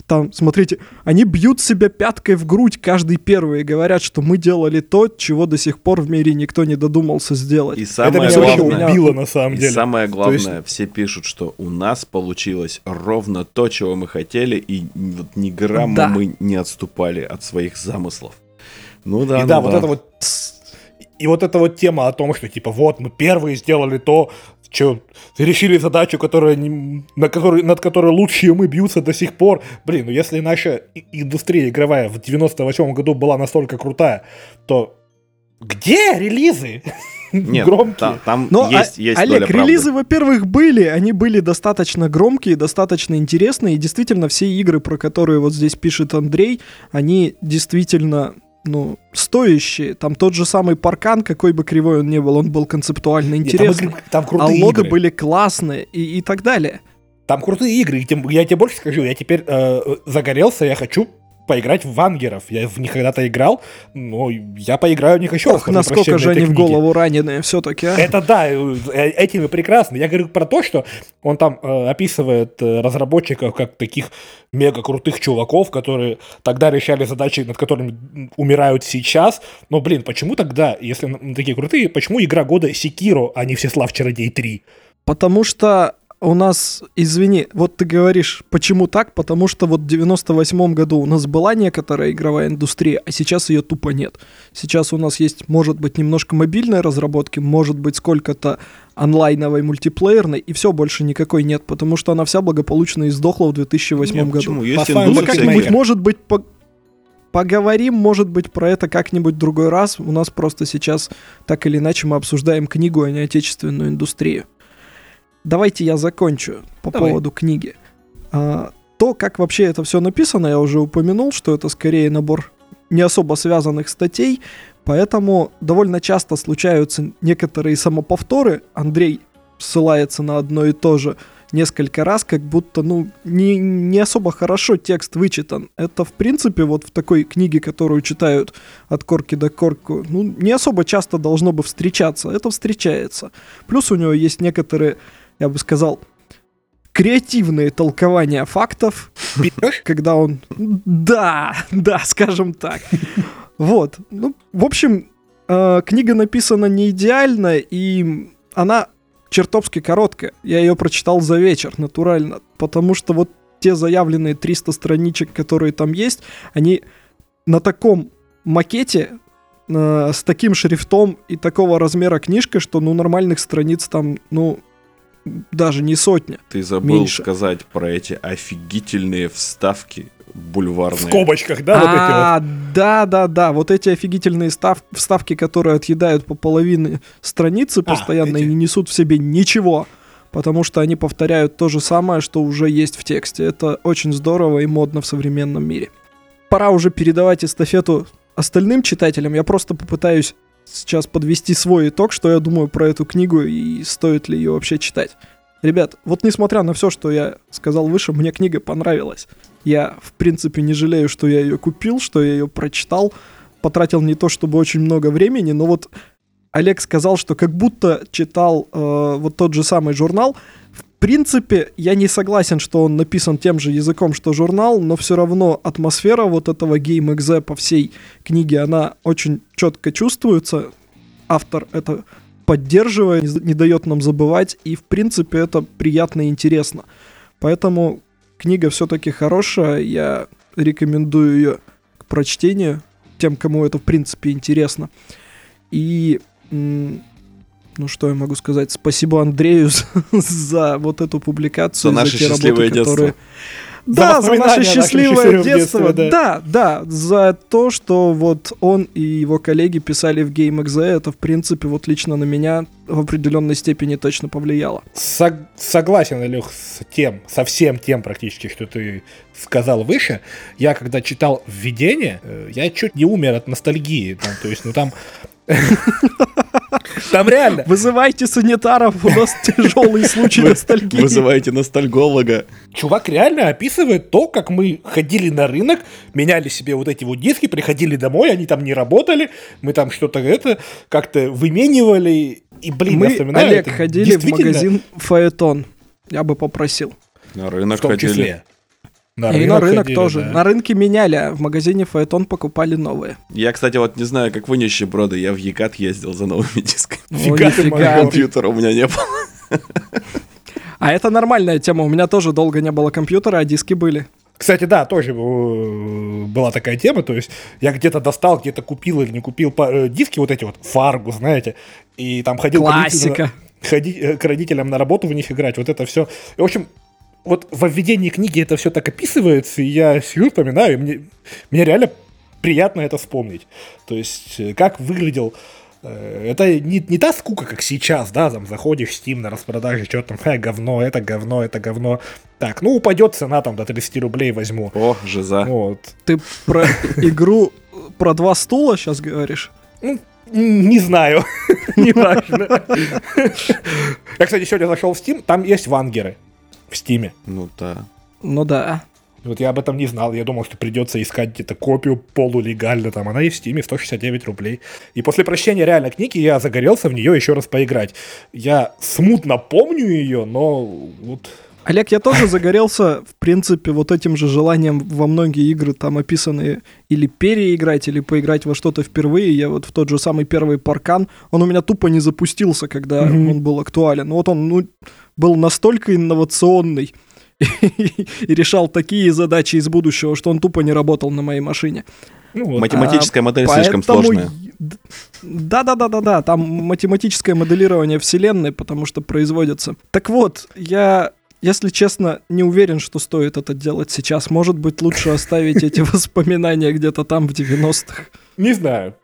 Там, смотрите, они бьют себя пяткой в грудь каждый первый и говорят, что мы делали то, чего до сих пор в мире никто не додумался сделать. И Это самое меня вообще главное... убило на самом И деле. самое То есть- главное, все пишут, что у нас получилось ровно то, чего мы хотели, и вот ни грамма Да. мы не отступали от своих замыслов. Ну да, И ну да, вот это вот... И вот эта вот тема о том, что типа вот мы первые сделали то, что решили задачу, которая не- на которой, над которой лучшие мы бьются до сих пор. Блин, ну если наша индустрия игровая в 98 году была настолько крутая, то где релизы? Нет, Громкие. та- там Но, есть, а- есть Олег, доля правды. релизы, во-первых, были, они были достаточно громкие, достаточно интересные, и действительно все игры, про которые вот здесь пишет Андрей, они действительно, ну, стоящие. Там тот же самый Паркан, какой бы кривой он ни был, он был концептуально Нет, там интересный. игры- там А крутые лоды игры. были классные и, и так далее. Там крутые игры. я тебе больше скажу, я теперь э, загорелся, я хочу поиграть в вангеров. Я в них когда-то играл, но я поиграю в них еще раз. Ох, после насколько же они в голову раненые все-таки, а? Это да, э, э, этим и прекрасно. Я говорю про то, что он там э, описывает э, разработчиков как таких мега крутых чуваков, которые тогда решали задачи, над которыми умирают сейчас. Но, блин, почему тогда, если такие крутые, почему игра года Секиро, а не Всеслав Чародей 3? Потому что у нас, извини, вот ты говоришь, почему так? Потому что вот в 98 году у нас была некоторая игровая индустрия, а сейчас ее тупо нет. Сейчас у нас есть, может быть, немножко мобильной разработки, может быть, сколько-то онлайновой, мультиплеерной, и все, больше никакой нет, потому что она вся благополучно издохла в 2008 Не, году. почему? Есть По Мы как-нибудь, может быть, по- поговорим, может быть, про это как-нибудь в другой раз. У нас просто сейчас так или иначе мы обсуждаем книгу, а не отечественную индустрию. Давайте я закончу по Давай. поводу книги. А, то, как вообще это все написано, я уже упомянул, что это скорее набор не особо связанных статей, поэтому довольно часто случаются некоторые самоповторы. Андрей ссылается на одно и то же несколько раз, как будто, ну, не, не особо хорошо текст вычитан. Это, в принципе, вот в такой книге, которую читают от корки до корку, ну, не особо часто должно бы встречаться. Это встречается. Плюс у него есть некоторые, я бы сказал, креативные толкования фактов, когда он... Да, да, скажем так. Вот. Ну, в общем, э, книга написана не идеально, и она чертовски короткая. Я ее прочитал за вечер, натурально. Потому что вот те заявленные 300 страничек, которые там есть, они на таком макете э, с таким шрифтом и такого размера книжка, что ну нормальных страниц там, ну, даже не сотня. Ты забыл Меньше. сказать про эти офигительные вставки бульварные. В скобочках, да, вот эти вот. А, да, да, да. Вот эти офигительные став- вставки, которые отъедают по половине страницы постоянно эти. и не несут в себе ничего. Потому что они повторяют то же самое, что уже есть в тексте. Это очень здорово и модно в современном мире. Пора уже передавать эстафету остальным читателям. Я просто попытаюсь сейчас подвести свой итог, что я думаю про эту книгу и стоит ли ее вообще читать. Ребят, вот несмотря на все, что я сказал выше, мне книга понравилась. Я, в принципе, не жалею, что я ее купил, что я ее прочитал. Потратил не то чтобы очень много времени, но вот Олег сказал, что как будто читал э, вот тот же самый журнал. Принципе, я не согласен, что он написан тем же языком, что журнал, но все равно атмосфера вот этого GameXZ по всей книге, она очень четко чувствуется. Автор это поддерживает, не, дает нам забывать, и в принципе это приятно и интересно. Поэтому книга все-таки хорошая, я рекомендую ее к прочтению тем, кому это в принципе интересно. И ну что я могу сказать? Спасибо Андрею за, за вот эту публикацию, За наше те счастливое детство. За Да, за о наше счастливое детство. детстве, да. да, за то, что вот он и его коллеги писали в GameXZ, это, в принципе, вот лично на меня в определенной степени точно повлияло. Сог- согласен, Илюх, с тем, со всем тем практически, что ты сказал выше. Я когда читал введение, э, я чуть не умер от ностальгии. Там, то есть, ну там... Там реально. Вызывайте санитаров, у нас тяжелый случай ностальгии. Вызывайте ностальголога. Чувак реально описывает то, как мы ходили на рынок, меняли себе вот эти вот диски, приходили домой, они там не работали, мы там что-то это как-то выменивали. И, блин, Мы, Олег, это ходили в магазин Фаэтон. Я бы попросил. На рынок В том ходили. числе. На и на рынок ходили, тоже. да. На рынке меняли, а в магазине Фаэтон покупали новые. Я, кстати, вот не знаю, как вы нищеброды, я в Екат ездил за новыми дисками. Фига ты. Компьютера у меня не было. А это нормальная тема. У меня тоже долго не было компьютера, а диски были. Кстати, да, тоже э, была такая тема, то есть я где-то достал, где-то купил или не купил э, диски вот эти вот, фаргу, знаете, и там ходил Классика. э, к родителям на работу в них играть, вот это все. В общем, вот во введении книги это все так описывается, и я сижу, вспоминаю, и мне, мне реально приятно это вспомнить. То есть, э, как выглядел э, это не, не та скука, как сейчас, да, там заходишь в Steam на распродаже, что там, э, говно, это говно, это говно. Так, ну упадет цена там до 30 рублей возьму. О, жиза. Вот. Ты про игру про два стула сейчас говоришь? Ну, не знаю, не важно. Я, кстати, сегодня зашел в Steam, там есть вангеры в Стиме. Ну да. Ну да. Вот я об этом не знал, я думал, что придется искать где-то копию полулегально, там она есть в Стиме, 169 рублей. И после прочтения реально книги я загорелся в нее еще раз поиграть. Я смутно помню ее, но вот Олег, я тоже загорелся, в принципе, вот этим же желанием во многие игры там описанные или переиграть, или поиграть во что-то впервые. Я вот в тот же самый первый паркан, он у меня тупо не запустился, когда mm-hmm. он был актуален. Вот он ну, был настолько инновационный и решал такие задачи из будущего, что он тупо не работал на моей машине. Ну, Математическая а, модель слишком сложная. Да-да-да-да-да, там математическое моделирование вселенной, потому что производится. Так вот, я если честно, не уверен, что стоит это делать сейчас. Может быть, лучше оставить эти воспоминания где-то там в 90-х. Не знаю.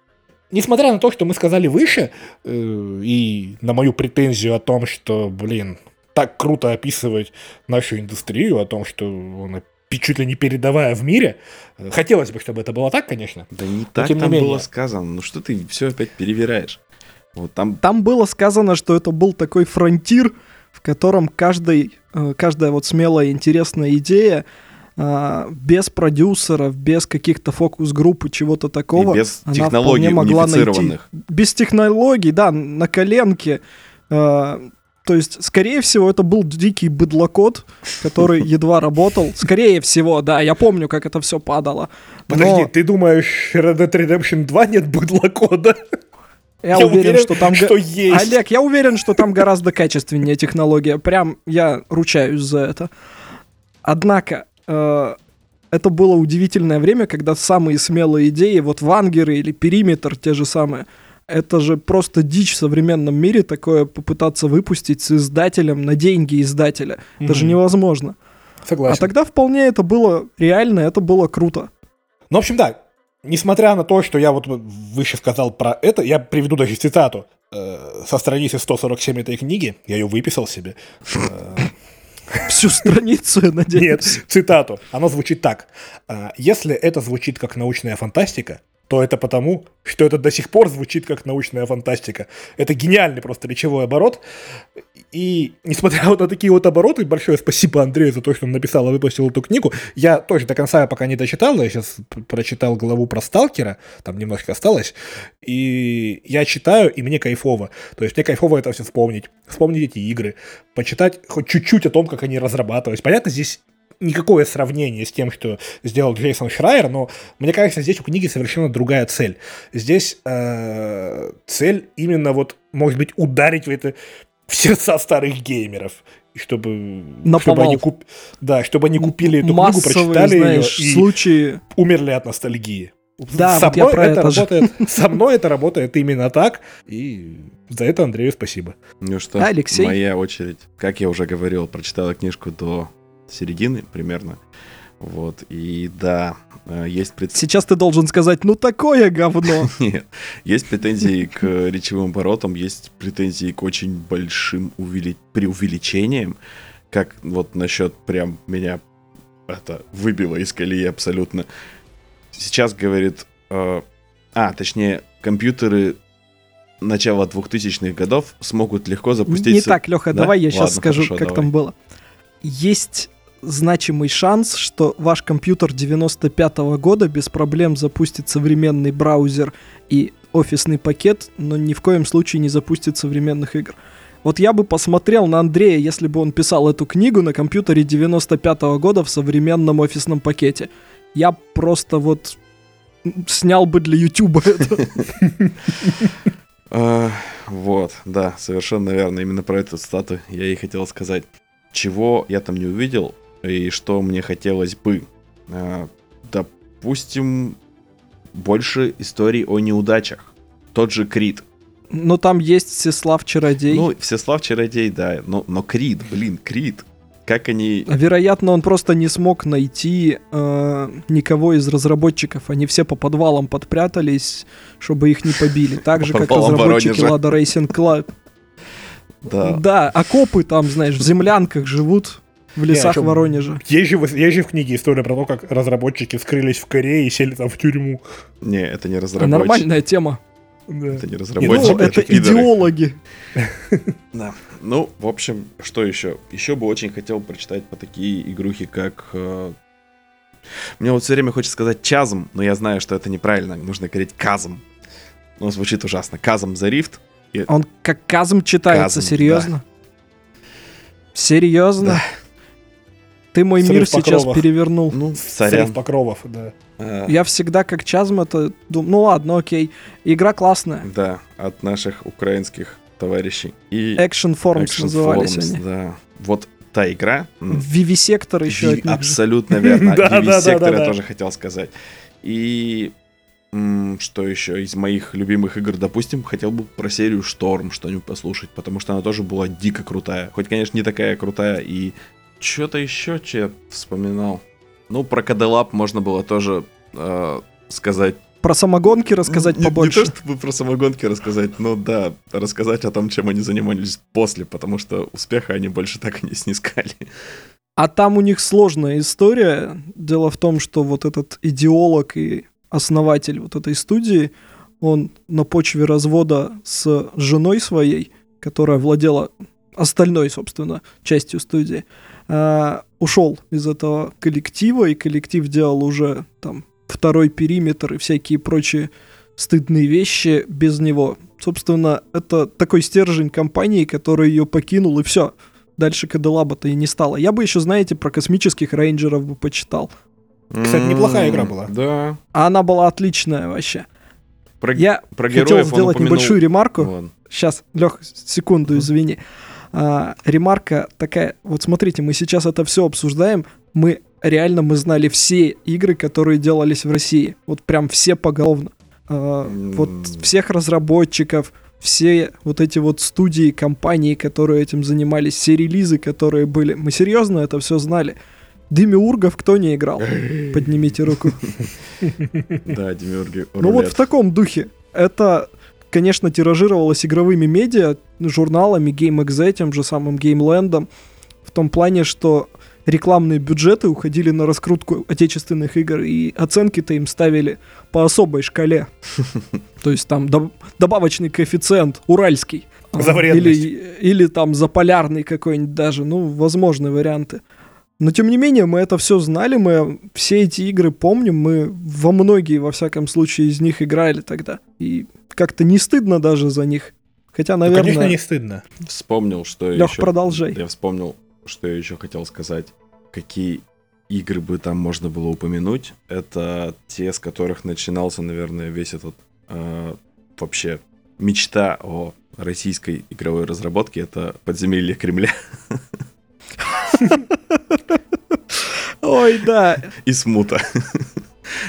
Несмотря на то, что мы сказали выше, э, и на мою претензию о том, что, блин, так круто описывать нашу индустрию, о том, что она чуть ли не передовая в мире. Э, хотелось бы, чтобы это было так, конечно. Да не так там менее. было сказано. Ну что ты все опять перевираешь? Вот там... там было сказано, что это был такой фронтир, в котором каждый, э, каждая вот смелая интересная идея э, без продюсеров, без каких-то фокус-групп и чего-то такого. И без технологий могла найти. Без технологий, да, на коленке. Э, то есть, скорее всего, это был дикий быдлокот, который едва работал. Скорее всего, да, я помню, как это все падало. Подожди, Но... ты думаешь, Red Dead Redemption 2 нет быдлокода? Я, я уверен, уверен, что там... Что есть. Олег, я уверен, что там гораздо качественнее технология. Прям я ручаюсь за это. Однако, э, это было удивительное время, когда самые смелые идеи, вот вангеры или периметр, те же самые, это же просто дичь в современном мире такое попытаться выпустить с издателем на деньги издателя. Mm-hmm. Это же невозможно. Согласен. А тогда вполне это было реально, это было круто. Ну, в общем, да, несмотря на то, что я вот выше сказал про это, я приведу даже цитату э, со страницы 147 этой книги, я ее выписал себе. Э, Всю страницу, я надеюсь. Нет, цитату. Оно звучит так. «Э, Если это звучит как научная фантастика, то это потому, что это до сих пор звучит как научная фантастика. Это гениальный просто речевой оборот. И несмотря вот на такие вот обороты, большое спасибо Андрею за то, что он написал и выпустил эту книгу. Я тоже до конца пока не дочитал, я сейчас прочитал главу про Сталкера, там немножко осталось, и я читаю, и мне кайфово. То есть мне кайфово это все вспомнить, вспомнить эти игры, почитать хоть чуть-чуть о том, как они разрабатывались. Понятно, здесь никакое сравнение с тем, что сделал Джейсон Шрайер, но мне кажется, здесь у книги совершенно другая цель. Здесь э, цель именно вот, может быть, ударить в это в сердца старых геймеров. Чтобы, чтобы они куп... да, чтобы они купили эту Массовые, книгу, прочитали знаешь, ее и случаи... умерли от ностальгии. Да, со вот мной я про это, это работает. Со мной это работает именно так. И за это Андрею спасибо. Ну что, Алексей? моя очередь. Как я уже говорил, прочитала книжку до середины примерно. Вот, и да, э, есть пред... Сейчас ты должен сказать, ну такое говно. Нет, есть претензии к речевым оборотам, есть претензии к очень большим увели... преувеличениям, как вот насчет прям меня это выбило из колеи абсолютно. Сейчас говорит, э, а, точнее, компьютеры начала 2000-х годов смогут легко запустить... Не так, Леха, да? давай я Ладно, сейчас скажу, хорошо, как давай. там было. Есть значимый шанс, что ваш компьютер 95 -го года без проблем запустит современный браузер и офисный пакет, но ни в коем случае не запустит современных игр. Вот я бы посмотрел на Андрея, если бы он писал эту книгу на компьютере 95 -го года в современном офисном пакете. Я просто вот снял бы для Ютуба это. Вот, да, совершенно верно. Именно про эту стату я и хотел сказать. Чего я там не увидел, и что мне хотелось бы. А, допустим, больше историй о неудачах. Тот же Крид. Ну, там есть Всеслав Чародей. Ну, Всеслав Чародей, да. Но, но Крид, блин, Крид. Как они... Вероятно, он просто не смог найти э, никого из разработчиков. Они все по подвалам подпрятались, чтобы их не побили. Так же, как разработчики Lada Racing Club. Да. Да, окопы там, знаешь, в землянках живут в лесах не, а Воронежа. Есть же, есть же в книге история про то, как разработчики скрылись в Корее и сели там в тюрьму. Не, это не разработчики. Нормальная тема. Да. Это не разработчики. Ну, это идеологи. Да. Ну, в общем, что еще? Еще бы очень хотел прочитать по такие игрухи, как... Э... Мне вот все время хочется сказать чазм, но я знаю, что это неправильно. Нужно говорить казм. Но звучит ужасно. Казм за рифт. И... Он как казм читается, казм, серьезно? Да. Серьезно? Да. Ты мой Срыв мир сейчас покровов. перевернул. Ну, Сорян. сорян. Покровов, да. А, Я всегда как Чазма-то думаю, ну ладно, окей. Игра классная. Да, от наших украинских товарищей. И Action Forms Action назывались Forms, они. Да. Вот та игра... Вивисектор еще Ви- от них же. Абсолютно верно. Да, да, да, Сектор да, я тоже хотел сказать. И что еще из моих любимых игр, допустим, хотел бы про серию Шторм что-нибудь послушать, потому что она тоже была дико крутая. Хоть, конечно, не такая крутая и что-то еще, че вспоминал. Ну, про Каделап можно было тоже э, сказать. Про самогонки рассказать Не- побольше. Не то, чтобы про самогонки рассказать, но да, рассказать о том, чем они занимались после, потому что успеха они больше так и не снискали. А там у них сложная история. Дело в том, что вот этот идеолог и основатель вот этой студии, он на почве развода с женой своей, которая владела остальной, собственно, частью студии, а, ушел из этого коллектива, и коллектив делал уже там второй периметр и всякие прочие стыдные вещи без него. Собственно, это такой стержень компании, который ее покинул, и все. Дальше Каделаба-то и не стало. Я бы еще, знаете, про космических рейнджеров бы почитал. Кстати, неплохая игра была. Да. А она была отличная вообще. Про, Я про хотел сделать упомянул- небольшую ремарку. Ладно. Сейчас, Лех, секунду, извини. А, ремарка такая. Вот смотрите, мы сейчас это все обсуждаем. Мы реально мы знали все игры, которые делались в России. Вот прям все поголовно. А, вот всех разработчиков, все вот эти вот студии, компании, которые этим занимались, все релизы, которые были. Мы серьезно это все знали. Демиургов кто не играл? Поднимите руку. Да, Демиурги. Ну вот в таком духе. Это, конечно, тиражировалось игровыми медиа, журналами, GameXZ, тем же самым GameLand, в том плане, что рекламные бюджеты уходили на раскрутку отечественных игр, и оценки-то им ставили по особой шкале. То есть там доб- добавочный коэффициент уральский. За вредность. Или, или там заполярный какой-нибудь даже, ну, возможны варианты. Но тем не менее, мы это все знали, мы все эти игры помним, мы во многие, во всяком случае, из них играли тогда. И как-то не стыдно даже за них. Хотя, Ну, наверное... конечно, не стыдно. Вспомнил, что Лёх, еще... продолжай. Я вспомнил, что я еще хотел сказать. Какие игры бы там можно было упомянуть. Это те, с которых начинался, наверное, весь этот э, вообще мечта о российской игровой разработке. Это подземелье Кремля Ой, да, и смута.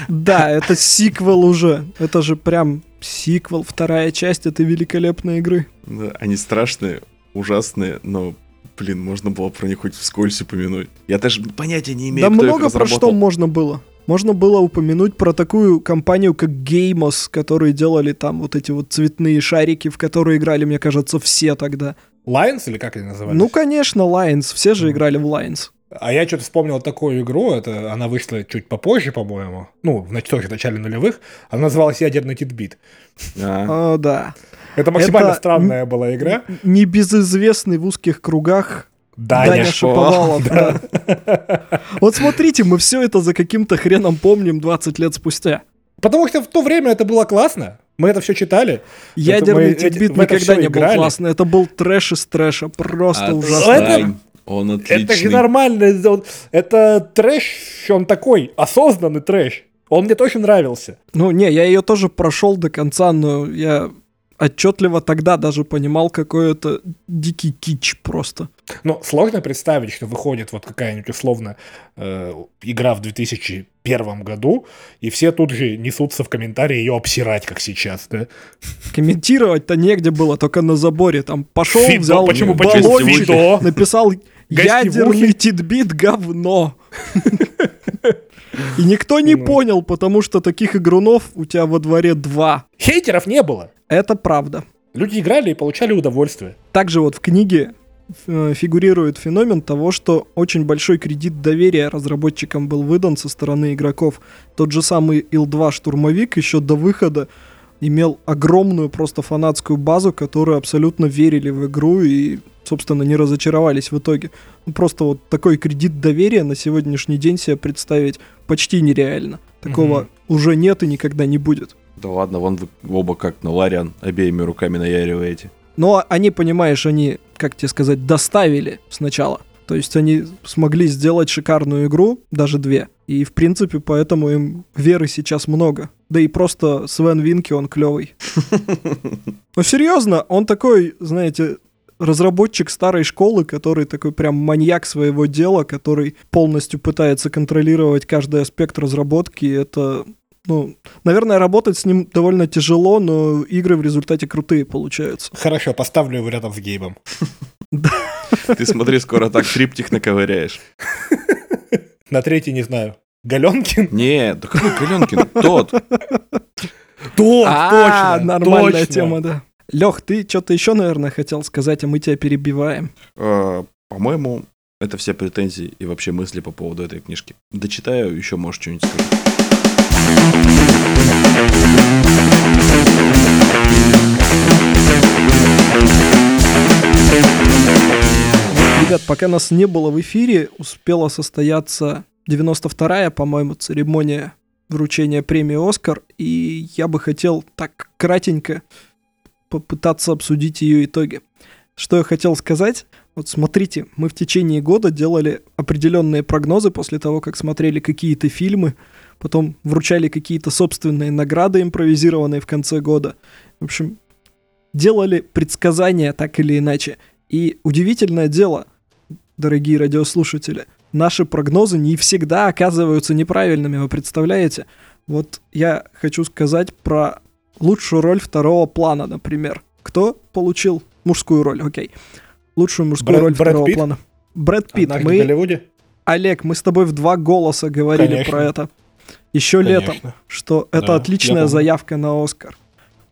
да, это сиквел уже. Это же прям сиквел, вторая часть этой великолепной игры. Да, Они страшные, ужасные, но, блин, можно было про них хоть вскользь упомянуть. Я даже понятия не имею, да много про что можно было. Можно было упомянуть про такую компанию, как Gamos, которые делали там вот эти вот цветные шарики, в которые играли, мне кажется, все тогда. Lions или как они назывались? Ну, конечно, Lions. Все же играли в Lions. А я что-то вспомнил такую игру, это она вышла чуть попозже, по-моему, ну, в тоже в начале нулевых, она называлась «Ядерный титбит». А, А, да. Это максимально Это странная была игра. Небезызвестный в узких кругах Даня. Даня Шаповалов, да. Вот смотрите, мы все это за каким-то хреном помним 20 лет спустя. Потому что в то время это было классно. Мы это все читали. Ядерный титбит это никогда не был классный. Это был трэш из трэша. Просто ужасно. отстань. Он отличный. Это же нормально. это- Это трэш, он такой, осознанный трэш. Он мне точно нравился. Ну, не, я ее тоже прошел до конца, но я отчетливо тогда даже понимал, какой это дикий кич просто. Но сложно представить, что выходит вот какая-нибудь условно э, игра в 2001 году, и все тут же несутся в комментарии ее обсирать, как сейчас, да? Комментировать-то негде было, только на заборе. Там пошел, Фидо, взял почему баллончик, написал ядерный Гостевухи. титбит говно. И никто не Ну. понял, потому что таких игрунов у тебя во дворе два. Хейтеров не было. Это правда. Люди играли и получали удовольствие. Также вот в книге э, фигурирует феномен того, что очень большой кредит доверия разработчикам был выдан со стороны игроков. Тот же самый Ил-2 штурмовик еще до выхода имел огромную просто фанатскую базу, которые абсолютно верили в игру и, собственно, не разочаровались в итоге. Ну, просто вот такой кредит доверия на сегодняшний день себе представить почти нереально. Такого Мгм. уже нет и никогда не будет. Да ладно, вон вы оба как на Лариан обеими руками наяриваете. Но они, понимаешь, они, как тебе сказать, доставили сначала. То есть они смогли сделать шикарную игру, даже две. И, в принципе, поэтому им веры сейчас много. Да и просто Свен Винки, он клевый. Ну, серьезно, он такой, знаете, разработчик старой школы, который такой прям маньяк своего дела, который полностью пытается контролировать каждый аспект разработки. Это ну, наверное, работать с ним довольно тяжело, но игры в результате крутые получаются. Хорошо, поставлю его рядом с Гейбом. Ты смотри, скоро так триптих наковыряешь. На третий не знаю. Галенкин? Нет, да какой Галенкин? Тот. Тот, А, точно. нормальная тема, да. Лех, ты что-то еще, наверное, хотел сказать, а мы тебя перебиваем. А, По-моему, это все претензии и вообще мысли по поводу этой книжки. Дочитаю, еще, может, что-нибудь скажу. Ребят, пока нас не было в эфире, успела состояться 92-я, по-моему, церемония вручения премии «Оскар», и я бы хотел так кратенько попытаться обсудить ее итоги. Что я хотел сказать? Вот смотрите, мы в течение года делали определенные прогнозы после того, как смотрели какие-то фильмы, потом вручали какие-то собственные награды импровизированные в конце года. В общем, делали предсказания так или иначе. И удивительное дело, дорогие радиослушатели, наши прогнозы не всегда оказываются неправильными, вы представляете? Вот я хочу сказать про лучшую роль второго плана, например. Кто получил мужскую роль? Окей. Лучшую мужскую Брэд- роль Брэд второго Питт? плана. Брэд Питт. В Мы, Голливуде? Олег, мы с тобой в два голоса говорили Конечно. про это. Еще летом, Конечно. что это Да, отличная заявка на Оскар.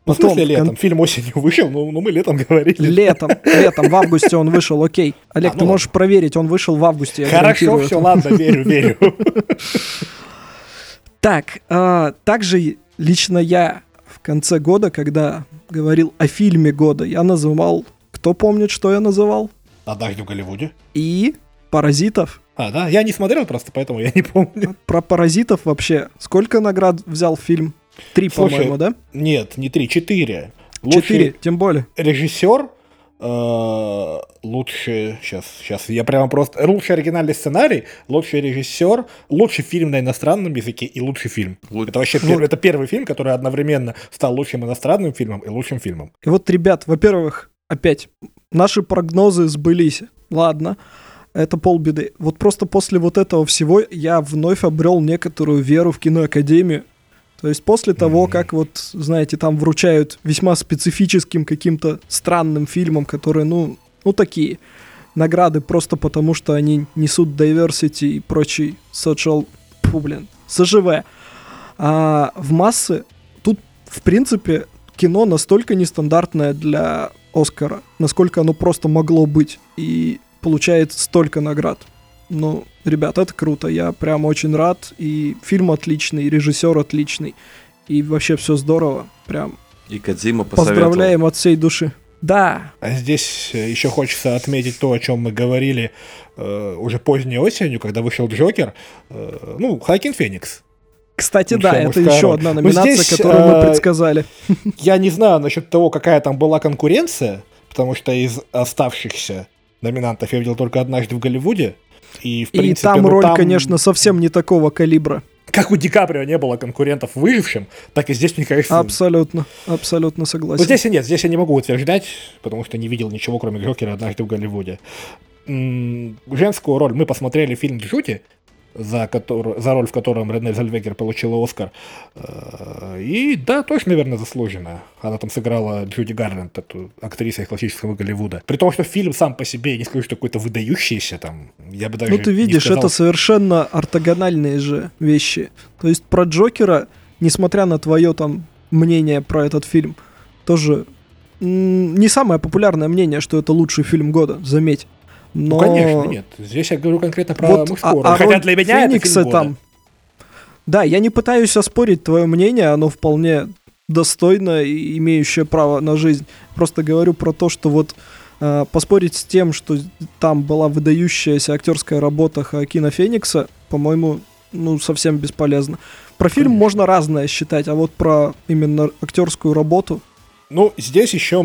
Ну, в Потом, смысле в кон- летом? Фильм осенью вышел, но, но мы летом говорили. Летом, летом, в августе он вышел, окей. Олег, А, ну ты можешь проверить, он вышел в августе. я Хорошо, все, это. ладно, верю, верю. Так, а, также лично я в конце года, когда говорил о фильме года, я называл... Кто помнит, что я называл? Однажды в Голливуде. И «Паразитов». А, да? Я не смотрел просто, поэтому я не помню. Про «Паразитов» вообще сколько наград взял фильм? Три, по-моему, да? Нет, не три, четыре. Четыре, тем более. режиссер, лучший, сейчас, сейчас, я прямо просто, лучший оригинальный сценарий, лучший режиссер, лучший фильм на иностранном языке и лучший фильм. Лу- Это вообще Ну- пер- это первый фильм, который одновременно стал лучшим иностранным фильмом и лучшим фильмом. И вот, ребят, во-первых, опять, наши прогнозы сбылись. Ладно, это полбеды. Вот просто после вот этого всего я вновь обрел некоторую веру в киноакадемию. То есть после того, Мгм. как вот, знаете, там вручают весьма специфическим каким-то странным фильмам, которые, ну, ну такие награды просто потому, что они несут diversity и прочий social, фу, блин, СЖВ. А в массы тут, в принципе, кино настолько нестандартное для Оскара, насколько оно просто могло быть, и получает столько наград. Ну, ребят, это круто, я прям очень рад, и фильм отличный, и режиссер отличный, и вообще все здорово, прям И Кадзима поздравляем от всей души. Да, А здесь э, еще хочется отметить то, о чем мы говорили э, уже поздней осенью, когда вышел Джокер. Э, ну, Хакин Феникс. кстати, Лучшая да, это еще одна Ну, номинация, здесь, которую мы э, предсказали. Я не знаю насчет того, какая там была конкуренция, потому что из оставшихся номинантов я видел только однажды в Голливуде. И, в И принципе, там ну, роль, там, конечно, совсем не такого калибра. Как у Ди Каприо не было конкурентов выжившим, так и здесь, мне кажется... Абсолютно, абсолютно согласен. Ну, здесь и нет, здесь я не могу утверждать, потому что не видел ничего, кроме Джокера однажды в Голливуде. Женскую роль мы посмотрели фильм «Джуди», за, котор- за роль в котором Рене Зельвегер получила Оскар. Э, И да, тоже, наверное, заслуженно. Она там сыграла Джуди Гарленд, эту актрису из классического Голливуда. При том, что фильм сам по себе, я не скажу, что какой-то выдающийся там. Я бы даже Ну, ты видишь, сказал, это совершенно ортогональные же вещи. То есть про Джокера, несмотря на твое там мнение про этот фильм, тоже не самое популярное мнение, что это лучший фильм года, заметь. Но Ну, конечно, нет. Здесь я говорю конкретно про Вот, мужскую а- а Хотя для меня это Феникса года. там. Да, я не пытаюсь оспорить твое мнение, оно вполне достойно и имеющее право на жизнь. Просто говорю про то, что вот э, поспорить с тем, что там была выдающаяся актерская работа Хоакина Феникса, по-моему, ну, совсем бесполезно. Про фильм Конечно. можно разное считать, а вот про именно актерскую работу. Ну, здесь еще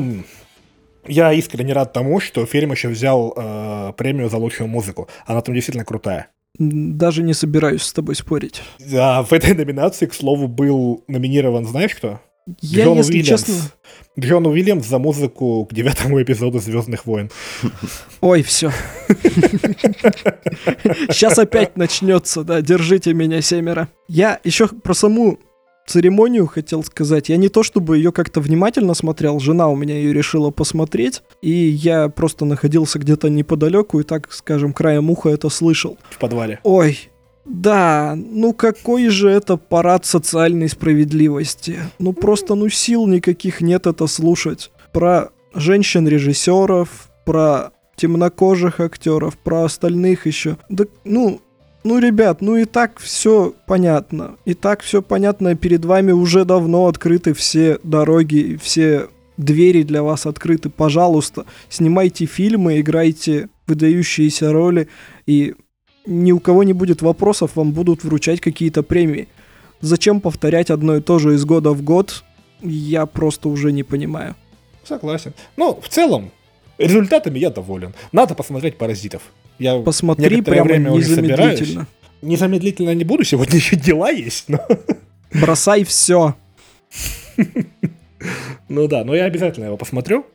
Я искренне рад тому, что фильм еще взял э, премию за лучшую музыку. Она там действительно крутая. Даже не собираюсь с тобой спорить. А в этой номинации, к слову, был номинирован, знаешь кто? Я, Джон если Уильямс. честно... Джон Уильямс за музыку к девятому эпизоду Звездных войн. Ой, все. Сейчас опять начнется, да, держите меня, семеро. Я еще про саму церемонию хотел сказать. Я не то чтобы ее как-то внимательно смотрел, жена у меня ее решила посмотреть, и я просто находился где-то неподалеку и так, скажем, краем уха это слышал. В подвале. Ой, да, ну какой же это парад социальной справедливости? Ну просто, ну сил никаких нет это слушать. Про женщин-режиссеров, про темнокожих актеров, про остальных еще. Да, ну, ну, ребят, ну и так все понятно. И так все понятно, перед вами уже давно открыты все дороги, все двери для вас открыты. Пожалуйста, снимайте фильмы, играйте выдающиеся роли, и ни у кого не будет вопросов, вам будут вручать какие-то премии. Зачем повторять одно и то же из года в год, я просто уже не понимаю. Согласен. Ну, в целом, результатами я доволен. Надо посмотреть «Паразитов». Я Посмотри прямо время незамедлительно. Незамедлительно не буду, сегодня еще дела есть, но... Бросай все. Ну да, но я обязательно его посмотрю.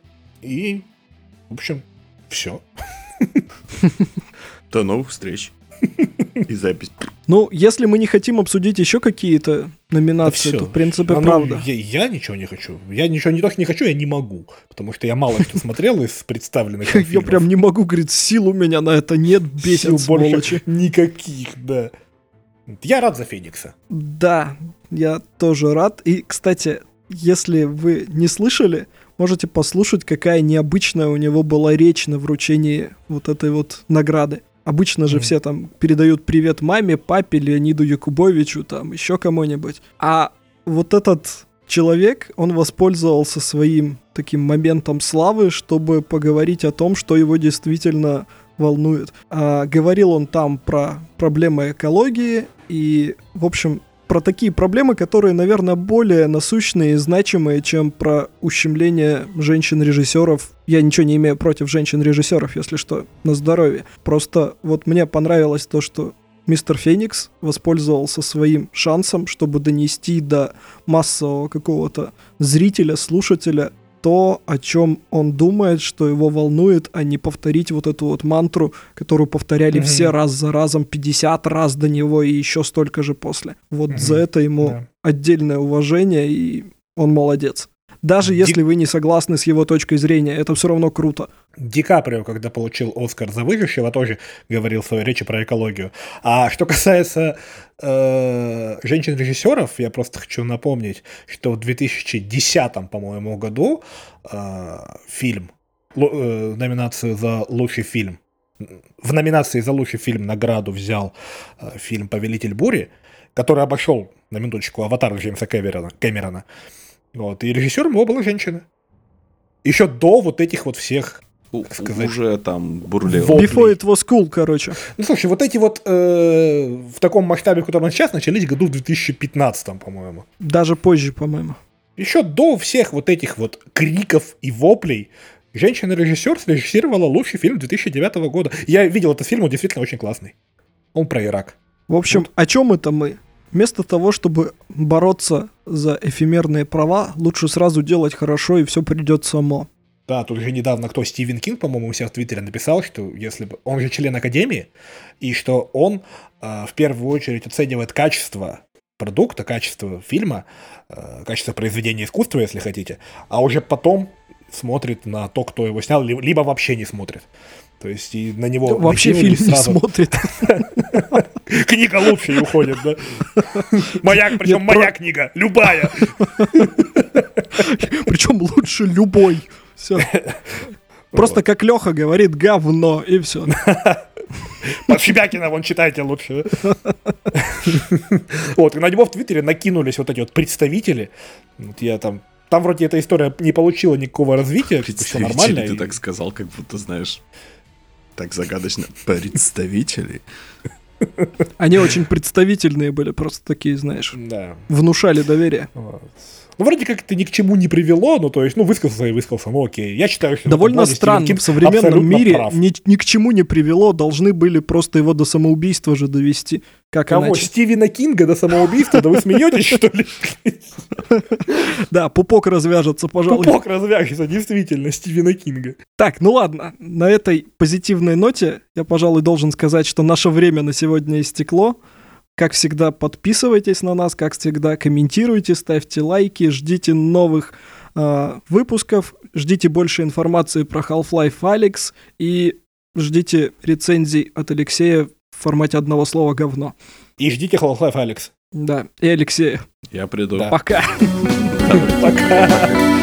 И, в общем, все. До новых встреч. И запись. Ну, если мы не хотим обсудить еще какие-то номинации, всё. то в принципе А ну, правда. Я, я ничего не хочу. Я ничего не только не хочу, я не могу. Потому что я мало что смотрел из представленных Я прям не могу, говорит, сил у меня на это нет, бесит сволочи. никаких, да. Я рад за Феникса. Да, я тоже рад. И, кстати, если вы не слышали, можете послушать, какая необычная у него была речь на вручении вот этой вот награды. Обычно же Мгм. все там передают привет маме, папе, Леониду Якубовичу, там еще кому-нибудь. А вот этот человек, он воспользовался своим таким моментом славы, чтобы поговорить о том, что его действительно волнует. А, говорил он там про проблемы экологии и, в общем, про такие проблемы, которые, наверное, более насущные и значимые, чем про ущемление женщин-режиссеров. Я ничего не имею против женщин-режиссеров, если что, на здоровье. Просто вот мне понравилось то, что мистер Феникс воспользовался своим шансом, чтобы донести до массового какого-то зрителя, слушателя то, о чем он думает, что его волнует, а не повторить вот эту вот мантру, которую повторяли Мгм. все раз за разом, 50 раз до него и еще столько же после. Вот Мгм. за это ему Да. отдельное уважение, и он молодец. Даже Ди- если вы не согласны с его точкой зрения, это все равно круто. Ди Каприо, когда получил Оскар за выжившего, тоже говорил в своей речи про экологию. А что касается э, женщин-режиссеров, я просто хочу напомнить, что в 2010, по-моему, году э, фильм, э, номинацию за лучший фильм, в номинации за лучший фильм награду взял э, фильм «Повелитель бури», который обошел, на минуточку, «Аватар» Джеймса Кэмерона. Кэмерона. Вот, и режиссером его была женщина. Еще до вот этих вот всех сказать. Уже там бурлело. Во- Before it was cool, короче. Ну, слушай, вот эти вот э, в таком масштабе, в котором сейчас, начались году в 2015, по-моему. Даже позже, по-моему. Еще до всех вот этих вот криков и воплей женщина-режиссер срежиссировала лучший фильм 2009 года. Я видел этот фильм, он действительно очень классный. Он про Ирак. В общем, о чем это мы? Вместо того, чтобы бороться за эфемерные права, лучше сразу делать хорошо, и все придет само. Да, тут же недавно кто, Стивен Кинг, по-моему, у себя в Твиттере написал, что если бы... Он же член Академии, и что он э, в первую очередь оценивает качество продукта, качество фильма, э, качество произведения искусства, если хотите, а уже потом смотрит на то, кто его снял, ли- либо вообще не смотрит. То есть и на него Вообще фильм не сразу. смотрит. Книга лучше и уходит, да? Моя, причем Нет, моя про- книга, любая. Причем лучше любой. Все. Просто как Леха говорит, говно, и все. Под Шебякина вон читайте лучше. Вот, и на него в Твиттере накинулись вот эти вот представители. Вот я там... Там вроде эта история не получила никакого развития, все Представители, нормально. ты и- так сказал, как будто знаешь. Так загадочно. Представители. Они очень представительные были, просто такие, знаешь, Да. внушали доверие. Вот. Ну, вроде как это ни к чему не привело, ну, то есть, ну, высказался и высказался, ну, окей. Я считаю, что... Довольно странно, в современном мире ни, ни к чему не привело, должны были просто его до самоубийства же довести. Как Кого? иначе? Стивена Кинга до самоубийства? Да вы смеетесь, что ли? Да, пупок развяжется, пожалуй. Пупок развяжется, действительно, Стивена Кинга. Так, ну ладно, на этой позитивной ноте я, пожалуй, должен сказать, что наше время на сегодня истекло. Как всегда, подписывайтесь на нас, как всегда, комментируйте, ставьте лайки, ждите новых э, выпусков, ждите больше информации про Half-Life Alyx и ждите рецензий от Алексея в формате одного слова говно. И ждите Half-Life Alyx. Да, и Алексея. Я приду. Пока. Пока.